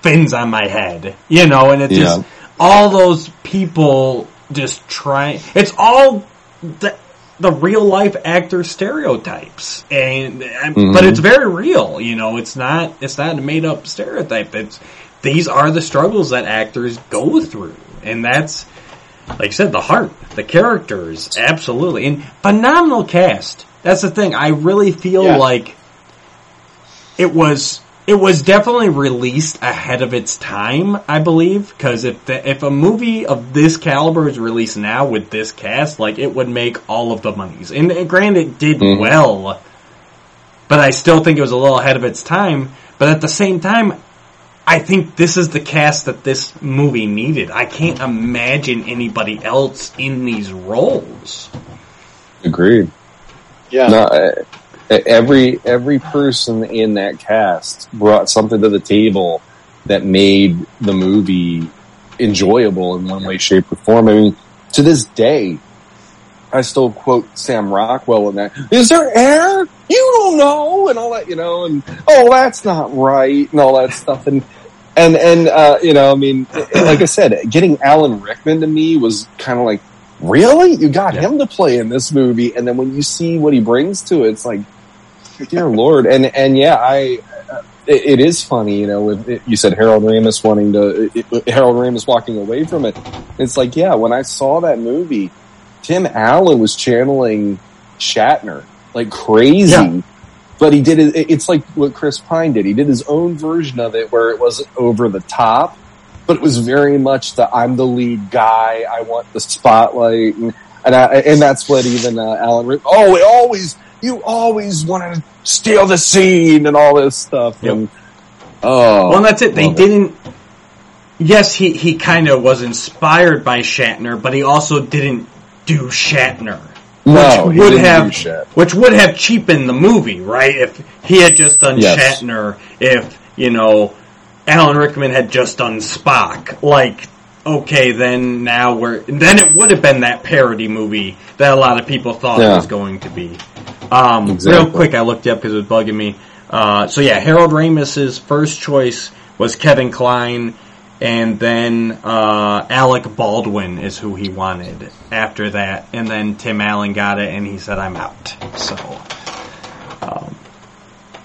fins on my head. You know, and it's just all those people just try. It's all the the real life actor stereotypes, and, and but Mhm. it's very real. You know, it's not it's not a made up stereotype. It's these are the struggles that actors go through, and that's like I said, the heart, the characters, absolutely, and phenomenal cast. That's the thing. I really feel Yeah. like it was it was definitely released ahead of its time, I believe, because if the, if a movie of this caliber is released now with this cast, like it would make all of the monies. And, and granted, it did Mhm. well, but I still think it was a little ahead of its time. But at the same time, I think this is the cast that this movie needed. I can't imagine anybody else in these roles. Agreed. Yeah. No, uh, every every person in that cast brought something to the table that made the movie enjoyable in one way, shape, or form. I mean, to this day, I still quote Sam Rockwell in that. Is there air? You don't know, and all that, you know, and oh, that's not right, and all that stuff, and and and uh, you know, I mean, like I said, getting Alan Rickman to me was kind of like, really, you got yeah. him to play in this movie, and then when you see what he brings to it, it's like, dear lord, and and yeah, I. It, it is funny, you know. With it, you said Harold Ramis wanting to, it, Harold Ramis walking away from it. It's like, yeah, when I saw that movie, Tim Allen was channeling Shatner like crazy. Yeah. But he did it. It's like what Chris Pine did. He did his own version of it where it wasn't over the top, but it was very much the I'm the lead guy. I want the spotlight, and and, I, and that's what even uh, Alan. Oh, it always you always want to steal the scene and all this stuff. Yep. And oh, well, that's it. They didn't. Yes, he he kind of was inspired by Shatner, but he also didn't do Shatner. No, which would have which would have cheapened the movie, right? If he had just done yes. Shatner, if you know Alan Rickman had just done Spock, like okay, then now we're then it would have been that parody movie that a lot of people thought yeah. it was going to be. Um, exactly. Real quick, I looked up because it was bugging me. Uh, so yeah, Harold Ramis's first choice was Kevin Kline and then uh, Alec Baldwin is who he wanted after that, and then Tim Allen got it, and he said, "I'm out." So, um,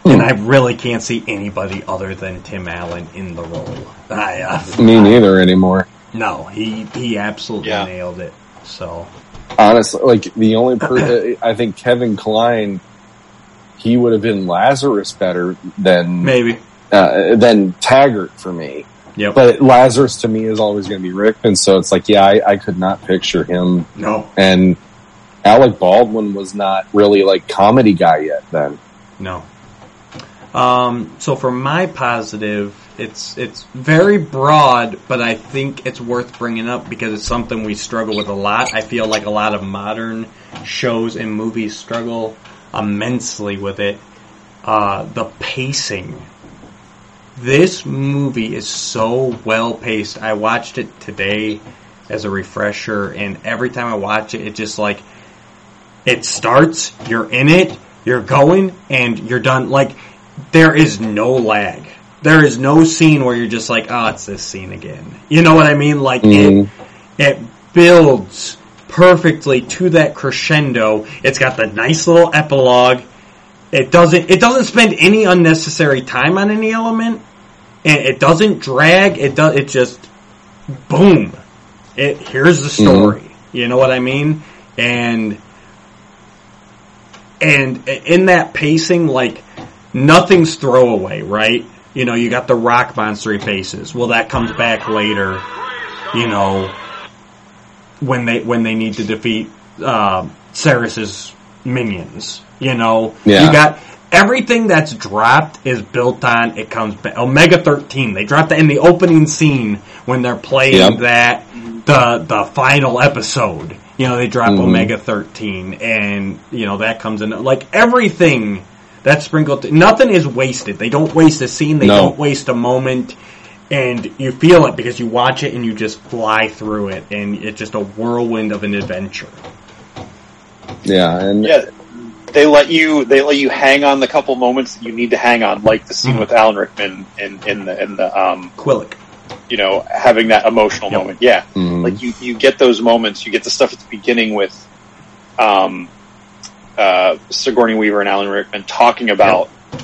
and I really can't see anybody other than Tim Allen in the role. I, uh, Me neither anymore. No, he he absolutely yeah. nailed it. So, honestly, like the only per- I think Kevin Kline, he would have been Lazarus better than maybe uh, than Taggart for me. Yeah, But Lazarus to me is always going to be Rickman, so it's like, yeah, I, I, could not picture him. No. And Alec Baldwin was not really like comedy guy yet then. No. Um, so for my positive, it's it's very broad, but I think it's worth bringing up because it's something we struggle with a lot. I feel like a lot of modern shows and movies struggle immensely with it. Uh, the pacing this movie is so well paced. I watched it today as a refresher, and every time I watch it, it just like it starts, you're in it, you're going, and you're done. Like there is no lag. There is no scene where you're just like, oh, it's this scene again. You know what I mean? Like mm-hmm. it, it builds perfectly to that crescendo. It's got the nice little epilogue. It doesn't. It doesn't spend any unnecessary time on any element and it doesn't drag. It does. It just boom. It here's the story. Mm-hmm. You know what I mean? And and in that pacing, like nothing's throwaway, right? You know, you got the rock monster paces. Well, that comes back later. You know, when they when they need to defeat uh, Sarris's minions. You know, yeah. you got everything that's dropped is built on it comes back. Omega 13. They dropped that in the opening scene when they're playing yep. that the the final episode. You know, they drop mm-hmm. Omega 13 and you know that comes in like everything that's sprinkled nothing is wasted. They don't waste a scene, they no. don't waste a moment. And you feel it because you watch it and you just fly through it, and it's just a whirlwind of an adventure. Yeah, and yeah they let you they let you hang on the couple moments that you need to hang on, like the scene mm with Alan Rickman in in the in the um, Quellek. You know, having that emotional yep. moment. Yeah, mm like you you get those moments. You get the stuff at the beginning with um, uh, Sigourney Weaver and Alan Rickman talking about yep.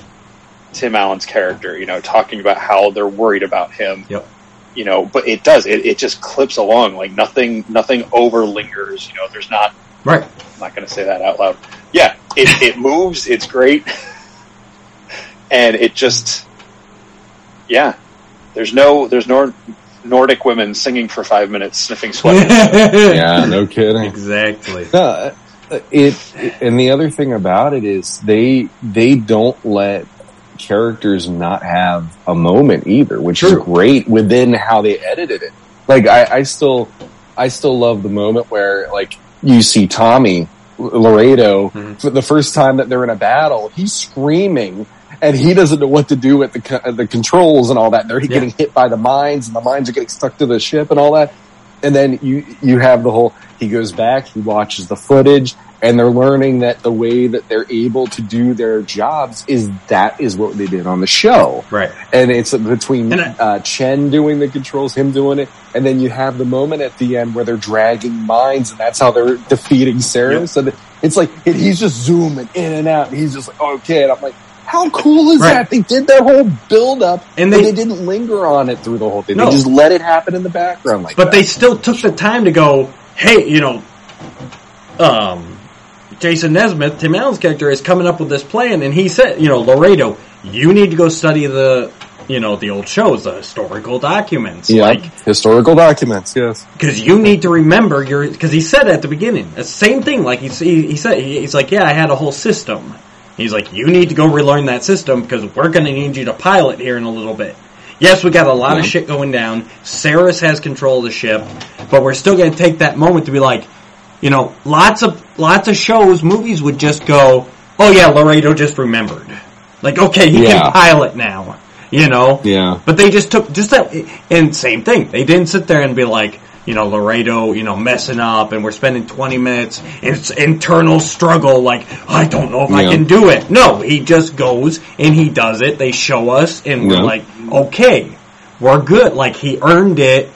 Tim Allen's character. You know, talking about how they're worried about him. Yep. You know, but it does. It, it just clips along. Like nothing nothing over lingers. You know, there's not. Right. I'm not going to say that out loud yeah, it, it moves. It's great, and it just yeah. There's no there's no Nordic women singing for five minutes sniffing sweat. yeah, no kidding. Exactly. No, it, it and the other thing about it is they they don't let characters not have a moment either, which True. is great within how they edited it. Like I, I still I still love the moment where like you see Tommy Laredo mm-hmm. for the first time that they're in a battle, he's screaming and he doesn't know what to do with the the controls and all that. They're yeah. getting hit by the mines, and the mines are getting stuck to the ship and all that. And then you you have the whole. He goes back. He watches the footage, and they're learning that the way that they're able to do their jobs is that is what they did on the show. Right. And it's between And I- uh, Chen doing the controls, him doing it, and then you have the moment at the end where they're dragging mines, and that's how they're defeating Sarah. So that it's like he's just zooming in and out. And he's just like, okay, and I'm like. How cool is Right. that? They did their whole build up And they- they, didn't linger on it through the whole thing. No. They just let it happen in the background like But that. they still took the time to go, hey, you know, um, Jason Nesmith, Tim Allen's character, is coming up with this plan, and he said, you know, Laredo, you need to go study the, you know, the old shows, the historical documents, yeah, like historical documents, yes. because you need to remember your. Because he said at the beginning, the same thing. Like he he, he said, he, he's like, yeah, I had a whole system. He's like, you need to go relearn that system because we're going to need you to pilot here in a little bit. Yes, we got a lot of shit going down. Sarris has control of the ship, but we're still going to take that moment to be like, you know, lots of lots of shows, movies would just go, oh yeah, Laredo just remembered. Like, okay, he Yeah. can pilot now. You know, Yeah. but they just took just that, and same thing. They didn't sit there and be like, you know, Laredo, you know, messing up, and we're spending twenty minutes. It's internal struggle. Like, I don't know if I can do it. No, he just goes and he does it. They show us, and we're Yeah. like, okay, we're good. Like he earned it.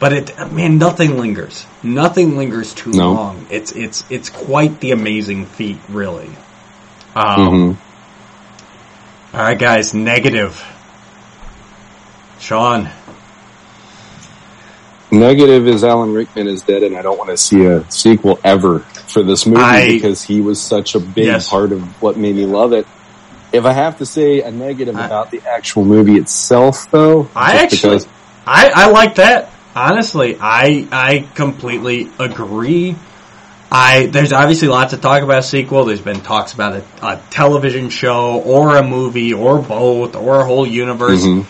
But it, man, nothing lingers. Nothing lingers too No. long. It's it's it's quite the amazing feat, really. Um, Mhm. all right, guys. Negative. Sean. Negative is Alan Rickman is dead, and I don't want to see a sequel ever for this movie I- because he was such a big Yes. part of what made me love it. If I have to say a negative I- about the actual movie itself, though, I actually, I, I like that. Honestly, I I completely agree. I there's obviously lots of talk about a sequel. There's been talks about a, a television show or a movie or both or a whole universe. Mhm.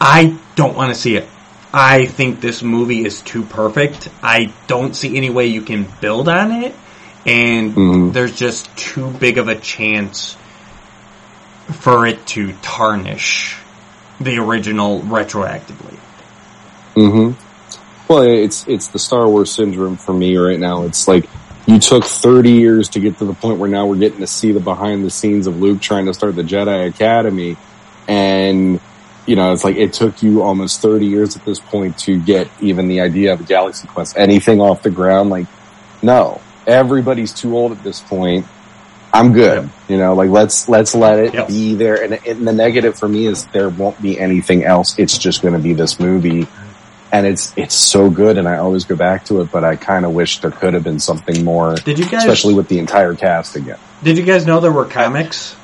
I don't want to see it. I think this movie is too perfect. I don't see any way you can build on it, and Mhm. there's just too big of a chance for it to tarnish the original retroactively. hmm Well, it's it's the Star Wars syndrome for me right now. It's like you took 30 years to get to the point where now we're getting to see the behind the scenes of Luke trying to start the Jedi Academy, and you know it's like it took you almost 30 years at this point to get even the idea of a Galaxy Quest anything off the ground. Like, no, everybody's too old at this point. I'm good. You know, like let's let's let it Yep. be there. And, and the negative for me is there won't be anything else. It's just going to be this movie, and it's it's so good. And I always go back to it, but I kind of wish there could have been something more, Did you guys? especially with the entire cast again. Did you guys know there were comics?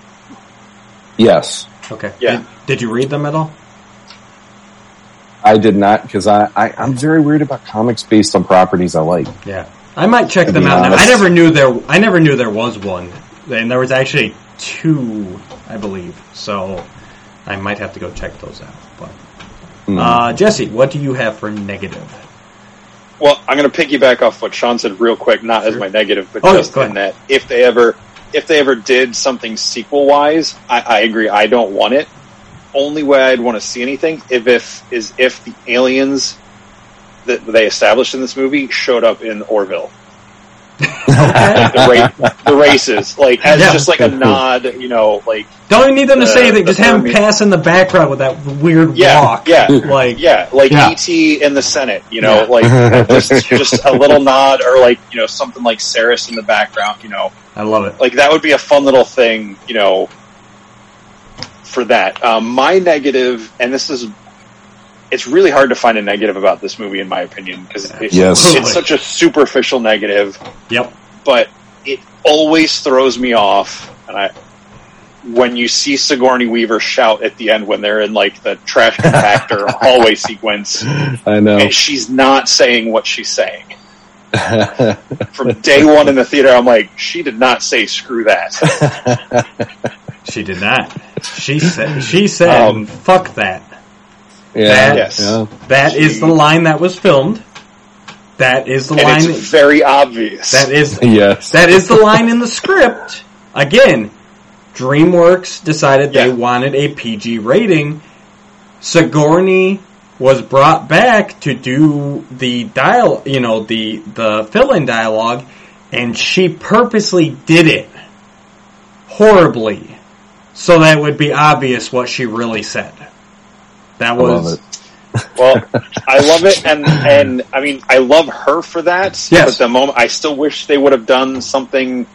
Yes, Okay. Yeah. Did, did you read them at all? I did not because I, I I'm very weird about comics based on properties I like. Yeah. I might check them be out now. I never knew there. I never knew there was one, and there was actually two, I believe. So I might have to go check those out. But Hmm. uh, Jesse, what do you have for negative? Well, I'm going to piggyback off what Sean said real quick, not as my negative, but Oh, just in that if they ever, if they ever did something sequel wise, I, I agree. I don't want it. Only way I'd want to see anything if, if is if the aliens that they established in this movie showed up in Orville. Like the, ra- the races, like as Yeah. just like a nod, you know, like Don't even need them to say anything. the Just have them pass in the background with that weird yeah, walk. yeah, Like yeah, like Yeah. ET in the Senate, you know, Yeah. like just just a little nod or like you know something like Sarris in the background, you know, I love it. like that would be a fun little thing, you know, for that. Um, my negative, and this is, it's really hard to find a negative about this movie, in my opinion, because it's, Yes. it's such a superficial negative, Yep. but it always throws me off, and I. When you see Sigourney Weaver shout at the end when they're in like the trash compactor hallway sequence, I know. and she's not saying what she's saying. From day one in the theater, I'm like, she did not say screw that. She did not. She said. She said, Um, "Fuck that." Yeah, That- Yes. yeah. That is the line that was filmed. That is the and line. it's very obvious. that is Yes. that is the line in the script. Again, DreamWorks decided they wanted a PG rating. Sigourney was brought back to do the dial, you know, the the fill-in dialogue, and she purposely did it horribly, so that it would be obvious what she really said. That was Well, I love it, and and I mean, I love her for that. Yes. But the moment, I still wish they would have done something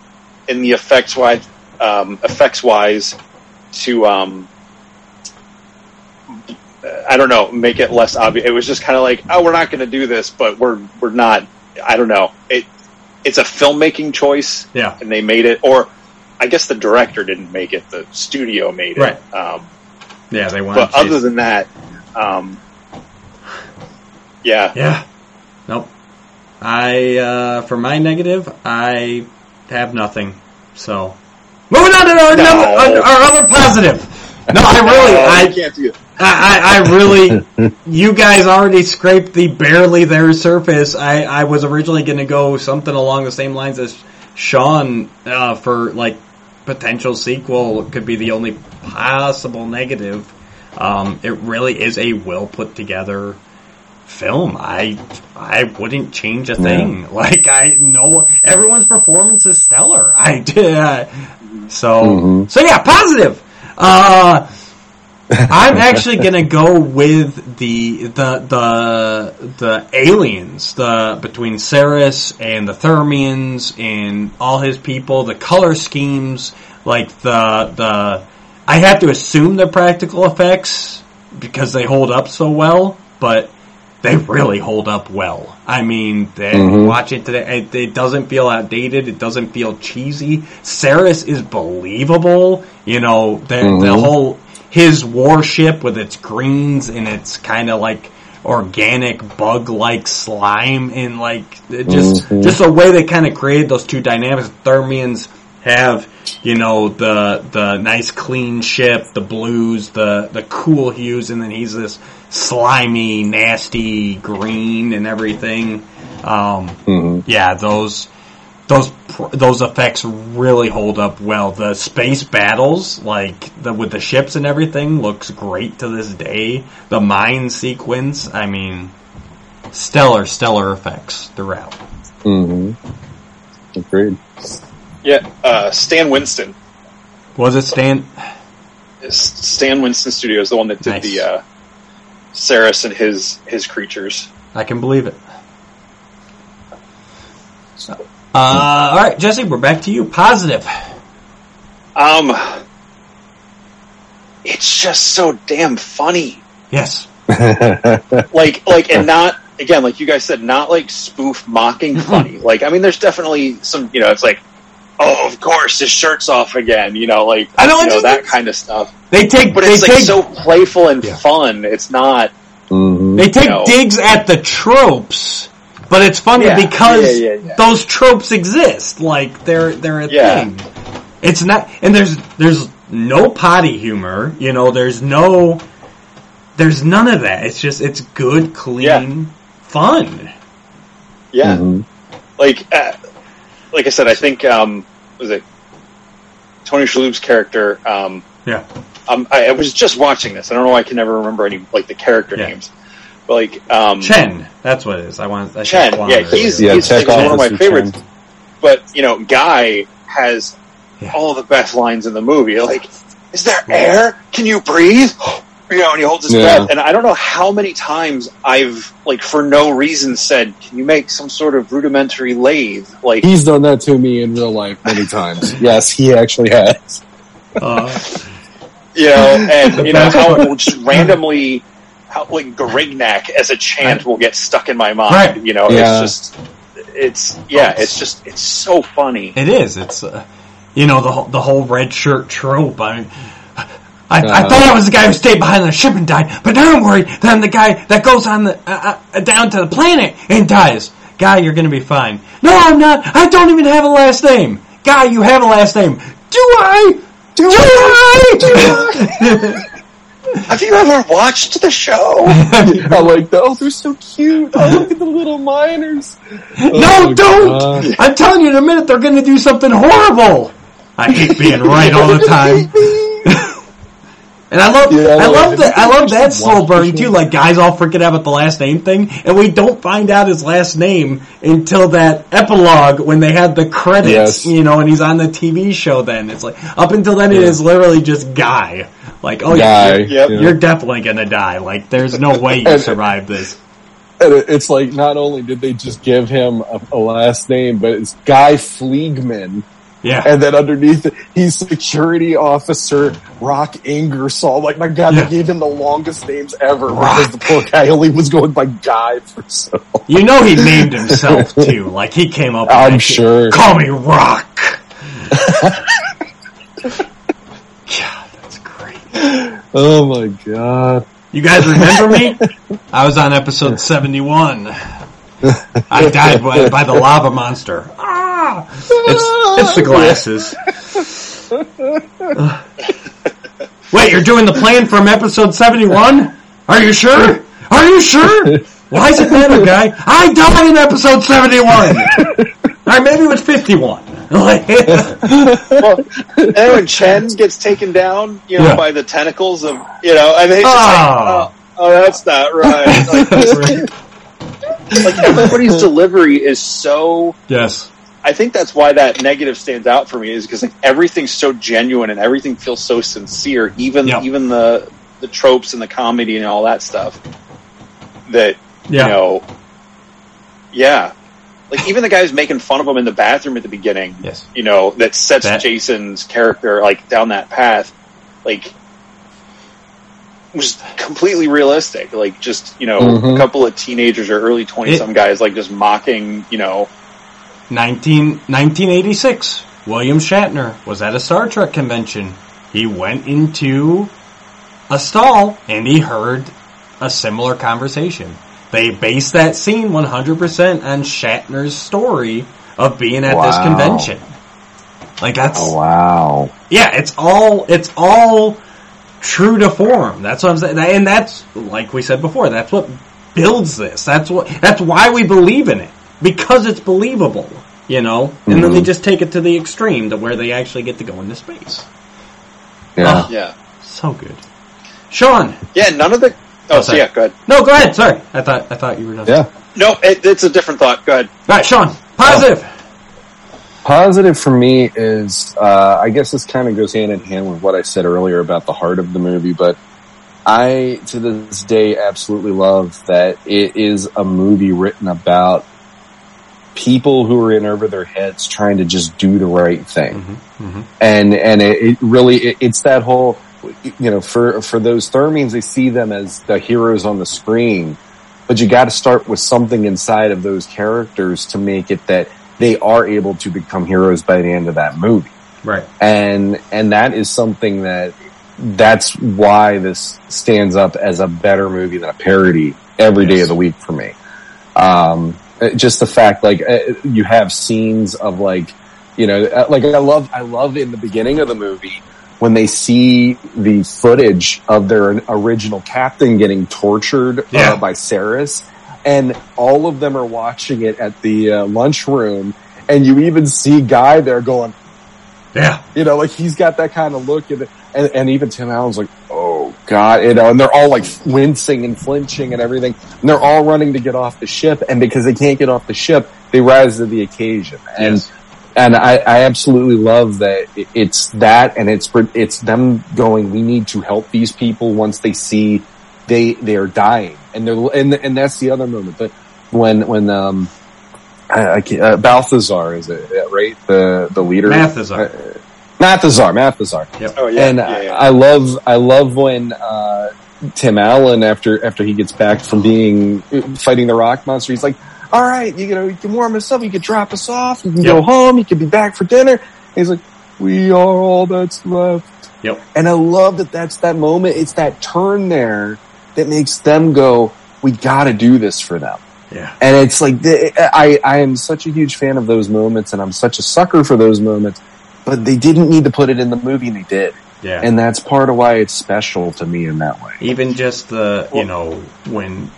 in the effects wise, um, effects wise, to um, I don't know, make it less obvious. It was just kind of like, oh, we're not going to do this, but we're we're not. I don't know. It it's a filmmaking choice, Yeah. and they made it, or I guess the director didn't make it; the studio made it. Right. Um, yeah, they wanted. but other than that, um, yeah, Yeah. Nope. I uh, for my negative, I have nothing. So moving on to our, No. number, our, our other positive. No, I really, No, I, can't do it. I, I, I really, you guys already scraped the barely there surface. I, I was originally going to go something along the same lines as Sean uh, for like potential sequel could be the only possible negative. Um, it really is a well put together film. I I wouldn't change a thing. Like I know everyone's performance is stellar. I did. Uh, so so yeah, positive. Uh, I'm actually gonna go with the the the the aliens, the between Sarris and the Thermians and all his people, the color schemes, like the the I have to assume they're practical effects because they hold up so well, but they really hold up well. I mean, they, Mhm. watch it today. It, it doesn't feel outdated. It doesn't feel cheesy. Sarris is believable. You know, the, the Mhm. whole his warship with its greens and its kind of like organic bug-like slime and like just Mhm. just a way they kind of created those two dynamics. Thermians have you know the the nice clean ship, the blues, the the cool hues, and then he's this slimy, nasty green and everything. Um, Mhm. Yeah, those those those effects really hold up well. The space battles, like the with the ships and everything, looks great to this day. The mine sequence, I mean, stellar, stellar effects throughout. hmm Agreed. yeah. Uh, Stan Winston, Was it Stan? Stan Winston Studios, the one that did Nice. the uh, Sarris and his his creatures. I can believe it. Uh, all right, Jesse, we're back to you. Positive. Um, it's just so damn funny. Yes. Like, like, and not again, like you guys said, not like spoof mocking funny. Like, I mean, there's definitely some, you know, it's like, oh, of course, his shirt's off again. You know, like, I know, you know that kind of stuff. They take, But they it's like take, so playful and Yeah. fun. It's not. hmm they take No. digs at the tropes, but it's funny Yeah, because yeah, yeah, yeah. those tropes exist. Like they're they're a Yeah. thing. It's not, and there's there's no potty humor. You know, there's no, there's none of that. It's just it's good, clean, Yeah. fun. Yeah. Mhm. like uh, like I said, I think um, was it Tony Shalhoub's character. Um, Yeah. um, I, I was just watching this. I don't know why I can never remember any like the character Yeah. names, but like um, Chen, that's what it is. I want. I said Chen, yeah, he's Yeah, he's like, one of my favorites. Chen. But you know, Guy has Yeah. all the best lines in the movie. Like, is there air? Can you breathe? You know, and he holds his Yeah. breath. And I don't know how many times I've like for no reason said, "Can you make some sort of rudimentary lathe?" Like, He's done that to me in real life many times. yes, he actually has. Uh, you know, and you know how it will just randomly, how like Garignac as a chant will get stuck in my mind. Right. You know, Yeah. it's just, it's yeah, it's just it's so funny. It is. It's uh, you know the whole, the whole red shirt trope. I, I, I Uh-huh. thought I was the guy who stayed behind the ship and died, but now I'm worried that I'm the guy that goes on the uh, uh, down to the planet and dies. Guy, you're gonna be fine. No, I'm not. I don't even have a last name. Guy, you have a last name. Do I? Do, I? Do I? Have you ever watched the show? I like. Oh, they're so cute. Oh, look at the little miners. no, Oh, don't! God. I'm telling you, in a minute they're gonna do something horrible. I hate being right all the time. And I love, Yeah, I like, love that. I love that slow burn too. Like guys all freaking out about the last name thing, and we don't find out his last name until that epilogue when they have the credits. Yes. You know, and he's on the TV show. Then it's like up until then, it is literally just guy. Like, oh, Guy, you're, Yep. you're definitely gonna die. Like, there's no way you survive this. And it's like not only did they just give him a, a last name, but it's Guy Fleegman. Yeah. And then underneath it, he's security officer Rock Ingersoll. Like my God, Yeah. they gave him the longest names ever because the poor guy only was going by Guy for so. long. You know, he named himself too. Like, he came up. with I'm sure. Call me Rock. Oh my God. You guys remember me? I was on episode 71. I died by, by the lava monster. Ah! It's, it's the glasses. Wait, you're doing the plan from episode 71? Are you sure? Are you sure? Why does it matter, guy? I died in episode 71! Alright, maybe it was 51. Like- well, and when Chen gets taken down, you know, Yeah. by the tentacles of, you know, and they just like, Oh. oh, oh, that's not right. Like, like everybody's delivery is so. yes. I think that's why that negative stands out for me is because like everything's so genuine and everything feels so sincere. Even Yep. even the the tropes and the comedy and all that stuff. That Yeah. you know, yeah. Like even the guys making fun of him in the bathroom at the beginning. Yes. You know that sets That- Jason's character like down that path. Like was completely realistic. Like just you know Mhm. a couple of teenagers or early twenty some guys like just mocking you know 19, 1986. William Shatner was at a Star Trek convention. He went into a stall and he heard a similar conversation. They based that scene 100% on Shatner's story of being at this convention. Like that's Oh wow. yeah, it's all it's all true to form. That's what I'm saying, and that's like we said before. That's what builds this. That's what that's why we believe in it because it's believable. You know, and then they Mhm. just take it to the extreme to where they actually get to go into space. Yeah. Oh, yeah so good. Sean, yeah none of the oh Oh, so yeah go ahead no, go ahead. Sorry, I thought I thought you were done. Yeah. no it, it's a different thought go ahead All right, Sean, positive. Positive for me is, uh, I guess this kind of goes hand in hand with what I said earlier about the heart of the movie, but I, to this day, absolutely love that it is a movie written about people who are in over their heads trying to just do the right thing. Mhm. And, and it, it really, it, it's that whole, you know, for, for those Thermians, they see them as the heroes on the screen, but you got to start with something inside of those characters to make it that they are able to become heroes by the end of that movie. Right. And, and that is something that, that's why this stands up as a better movie than a parody every day Yes. of the week for me. Um, uh, just the fact, like, uh, you have scenes of like, you know, uh, like I love, I love in the beginning of the movie when they see the footage of their original captain getting tortured Yeah. uh, by Sarris, and all of them are watching it at the uh, lunchroom, and you even see Guy there going, Yeah. you know, like he's got that kind of look, and and, and even Tim Allen's like, oh god, you know, and they're all like wincing and flinching and everything, and they're all running to get off the ship, and because they can't get off the ship, they rise to the occasion, and Yes. And I, I absolutely love that it's that, and it's it's them going, we need to help these people once they see they they are dying, and they're and and that's the other moment, but when when um. I, I can't, uh, Balthazar is it right? The the leader, Mathazar. Uh, Mathazar, Mathazar. oh yeah and yeah, I, yeah. I love, I love when uh, Tim Allen after after he gets back from being fighting the rock monster, he's like, "All right, you know, you can warm us up, you can drop us off, you can go home, you can be back for dinner." And he's like, "We are all that's left." Yep. And I love that that's that moment. It's that turn there that makes them go, "We got to do this for them." Yeah. And it's like the, I I am such a huge fan of those moments, and I'm such a sucker for those moments. But they didn't need to put it in the movie, and they did, Yeah. and that's part of why it's special to me in that way. Even just the, you know, when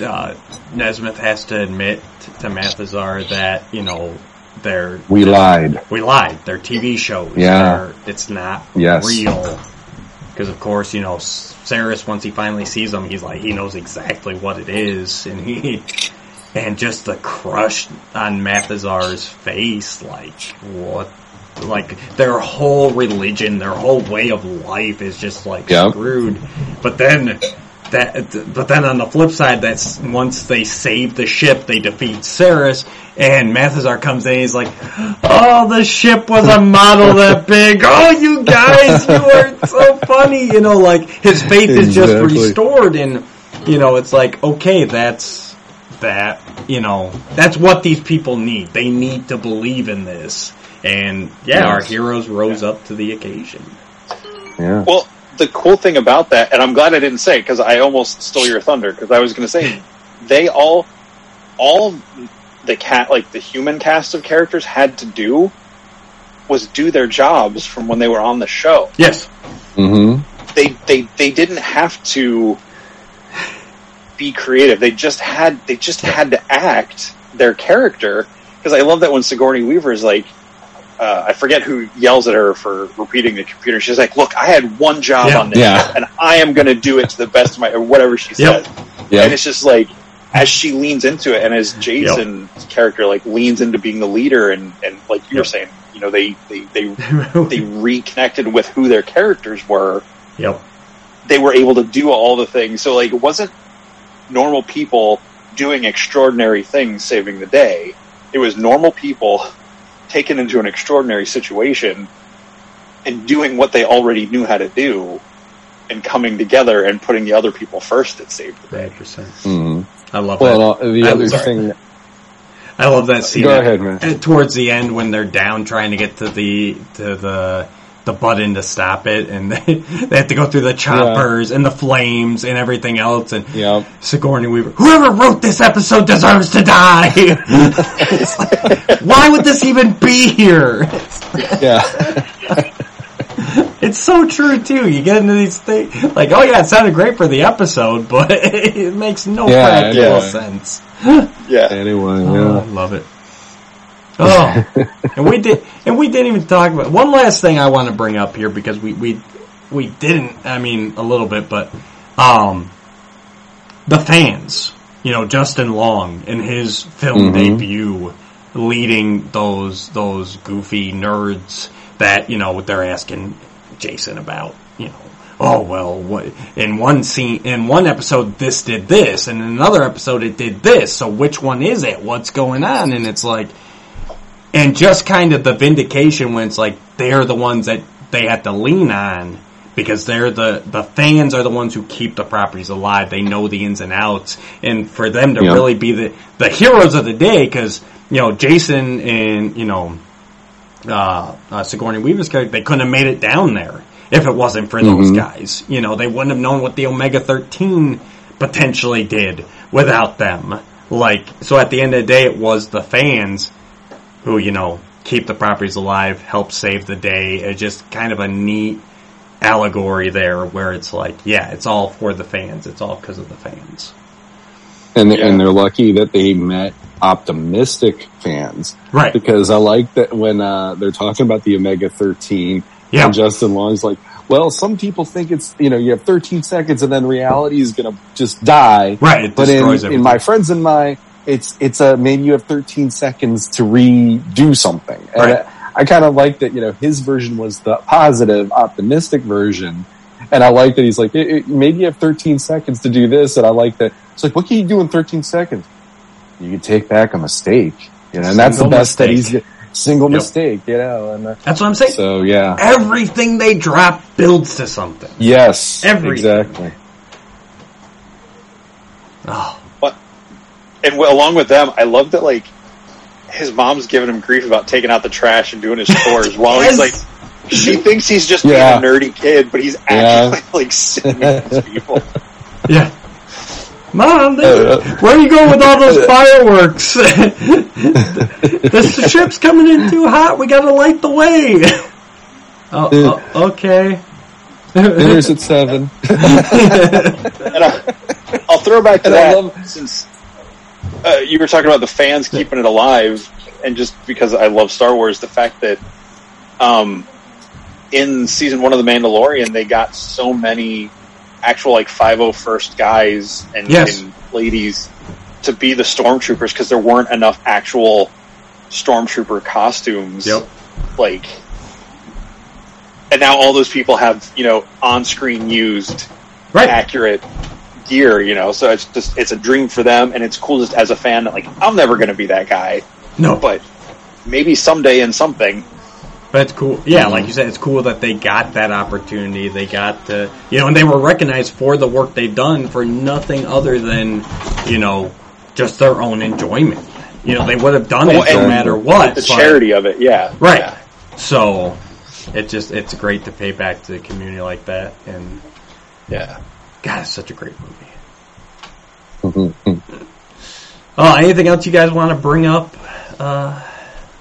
uh, Nesmith has to admit to Mathazar that, you know, they're, We lied. we lied. They're TV shows. Yeah. It's not Yes. real. because of course you know Sarris once he finally sees him, he's like he knows exactly what it is, and he and just the crush on Mathazar's face, like what, like their whole religion, their whole way of life is just like Yep. screwed. But then that, but then on the flip side, that's once they save the ship, they defeat Sarris, and Mathazar comes in. And he's like, "Oh, the ship was a model that big. Oh, you guys, you are so funny." You know, like his faith is just restored, and you know, it's like, okay, that's that. You know, that's what these people need. They need to believe in this, and yeah, our heroes rose up to the occasion. Yeah. Well, the cool thing about that, and I'm glad I didn't say because I almost stole your thunder because I was going to say they all, all the cat like the human cast of characters had to do was do their jobs from when they were on the show. Yes, Mm-hmm. They they they didn't have to be creative. They just had they just had to act their character because I love that when Sigourney Weaver is like. Uh, I forget who yells at her for repeating the computer. She's like, "Look, I had one job Yeah. on this, Yeah. and I am going to do it to the best of my or whatever she Yep. says." Yeah. And it's just like as she leans into it, and as Jason's character like leans into being the leader, and and like you were Yep. saying, you know, they they they they reconnected with who their characters were. yep. They were able to do all the things. So like, it wasn't normal people doing extraordinary things saving the day. It was normal people taken into an extraordinary situation and doing what they already knew how to do and coming together and putting the other people first that saved the day. Hundred percent. hmm I love Well, that. uh, the I'm other sorry. thing. I love that scene. Go ahead, man. Towards the end, when they're down trying to get to the to the the button to stop it, and they, they have to go through the choppers and the flames and everything else, and Yeah. Sigourney Weaver, whoever wrote this episode deserves to die. Like, why would this even be here? Yeah. It's so true too. You get into these things like, oh yeah, it sounded great for the episode, but it makes no Yeah, practical yeah. sense. Yeah. Anyway, Oh, love it. Oh, and we did, and we didn't even talk about one last thing I want to bring up here because we we we didn't. I mean, a little bit, but um, the fans. You know, Justin Long in his film Mhm. debut, leading those those goofy nerds that you know what they're asking Jason about. You know, oh well, what in one scene in one episode this did this, and in another episode it did this. So which one is it? What's going on? And it's like, and just kind of the vindication when it's like they're the ones that they have to lean on because they're the the fans are the ones who keep the properties alive. They know the ins and outs, and for them to Yeah. really be the the heroes of the day, because you know Jason and you know uh, uh, Sigourney Weaver's character, they couldn't have made it down there if it wasn't for those Mhm. guys. You know, they wouldn't have known what the Omega Thirteen potentially did without them. Like, so at the end of the day, it was the fans who, you know, keep the properties alive, help save the day. It's just kind of a neat allegory there where it's like, yeah, it's all for the fans. It's all because of the fans. And, Yeah. and they're lucky that they met optimistic fans. Right. Because I like that when, uh, they're talking about the Omega 13 Yeah. and Justin Long's like, well, some people think it's, you know, you have 13 seconds and then reality is going to just die. Right. It But in, destroys in my friends and my, it's, it's a, maybe you have 13 seconds to redo something. And Right. I, I kind of like that, you know, his version was the positive, optimistic version. And I like that he's like, it, it, maybe you have 13 seconds to do this. And I like that. It's like, what can you do in 13 seconds? You can take back a mistake, you know, and that's the Single best that he's, single Yep. mistake, you know, and uh, That's what I'm saying. so yeah. Everything they drop builds to something. Yes, Everything. exactly. Oh, and w- along with them, I love that like his mom's giving him grief about taking out the trash and doing his chores while he's like, she thinks he's just Yeah. being a nerdy kid, but he's actually like sitting with these people. yeah. Mom, they, Uh, where are you going with all those fireworks? the ship's coming in too hot. We gotta light the way. oh, oh, okay. Dinner's at seven. And I, I'll throw back to And that love- since uh, you were talking about the fans keeping it alive, and just because I love Star Wars, the fact that um, in season one of The Mandalorian, they got so many actual like 501st guys and, Yes. and ladies to be the stormtroopers because there weren't enough actual stormtrooper costumes. Yep. Like, and now all those people have you know on-screen used Right. accurate gear. You know, so it's just it's a dream for them, and it's cool just as a fan that like I'm never going to be that guy, No, but maybe someday in something. But it's cool. Yeah, like you said, it's cool that they got that opportunity. They got the, you know, and they were recognized for the work they've done for nothing other than, you know, just their own enjoyment. You know, they would have done Well, it no matter what. the but- charity of it, yeah, Right. Yeah. So, it just, it's great to pay back to the community like that. And, Yeah. God, it's such a great movie. Oh, anything else you guys want to bring up, uh,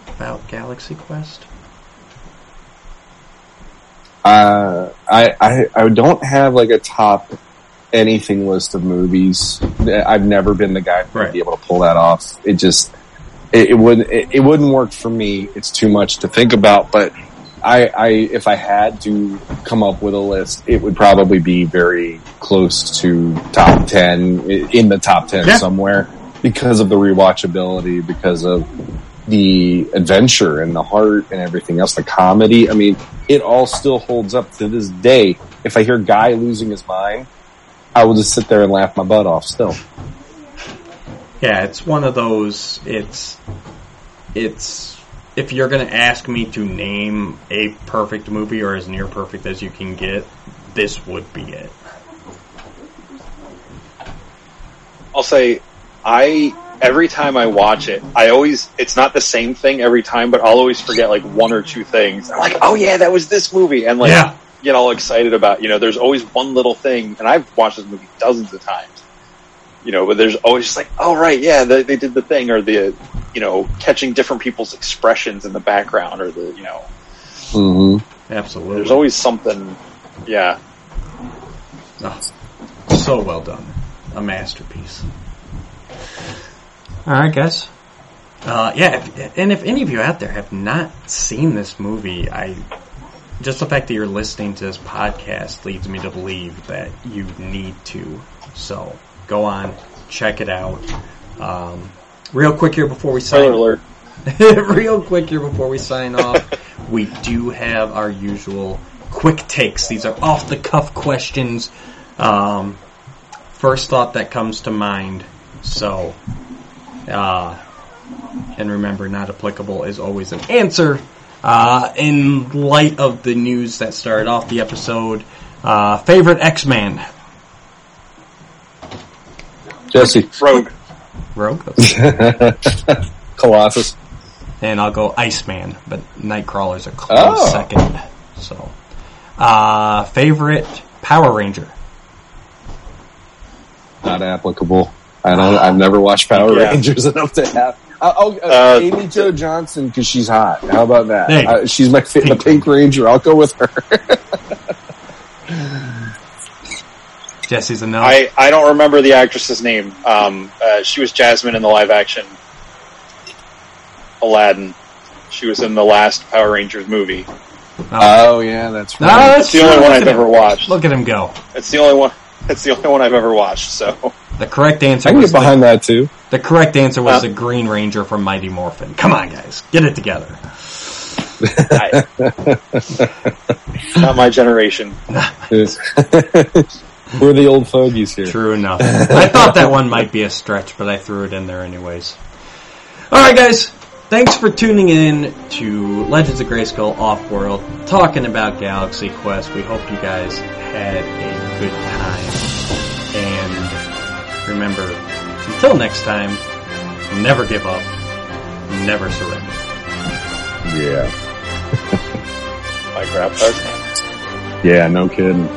about Galaxy Quest? Uh, I, I I don't have like a top anything list of movies. I've never been the guy to Right. be able to pull that off. It just it, it wouldn't it, it wouldn't work for me. It's too much to think about. But I, I if I had to come up with a list, it would probably be very close to top ten in the top ten Yeah. somewhere because of the rewatchability, because of the adventure and the heart and everything else, the comedy. I mean, it all still holds up to this day. If I hear Guy losing his mind, I will just sit there and laugh my butt off still. Yeah, it's one of those. It's it's if you're going to ask me to name a perfect movie or as near perfect as you can get, this would be it. I'll say I every time I watch it, I always it's not the same thing every time, but I'll always forget like one or two things. I'm like, oh yeah, that was this movie, and like Yeah. get all excited about. You know, there's always one little thing, and I've watched this movie dozens of times. You know, but there's always just like, oh right, yeah, they, they did the thing, or the you know catching different people's expressions in the background, or the you know, Mm-hmm. Absolutely. there's always something. Yeah, Oh, so well done. A masterpiece. Alright, guys. Uh, yeah, if, and if any of you out there have not seen this movie, I just the fact that you're listening to this podcast leads me to believe that you need to. So go on, check it out. Um, real quick here before we sign. Spoiler alert. real quick here before we sign off, we do have our usual quick takes. These are off the cuff questions. Um, first thought that comes to mind. So, uh, and remember, not applicable is always an answer. Uh, in light of the news that started off the episode, uh, favorite X-Man? Jesse. Rogue. Rogue? Colossus. and I'll go Iceman, but Nightcrawler's a close Oh. second. So, uh, favorite Power Ranger? Not applicable. I don't. I've never watched Power Yeah. Rangers enough to have. Uh, oh, uh, Uh, Amy Jo Johnson because she's hot. How about that? Hey. Uh, she's my fa- the Pink Pink Ranger. I'll go with her. Jesse's a no. I, I don't remember the actress's name. Um, uh, she was Jasmine in the live action Aladdin. She was in the last Power Rangers movie. oh yeah, that's No, right. that's It's the only one Look I've at ever him. watched. Look at him go. It's the only one. It's the only one I've ever watched. So The correct answer I can was get behind the, that too. the correct answer was Huh? the Green Ranger from Mighty Morphin. Come on, guys, get it together. I, not my generation. We're the old fogies here. True enough. I thought that one might be a stretch, but I threw it in there anyways. Alright guys, thanks for tuning in to Legends of Grayskull Off-World, talking about Galaxy Quest. We hope you guys had a good time. And remember, until next time, never give up, never surrender. Yeah. My grandpa's name. Yeah. No kidding.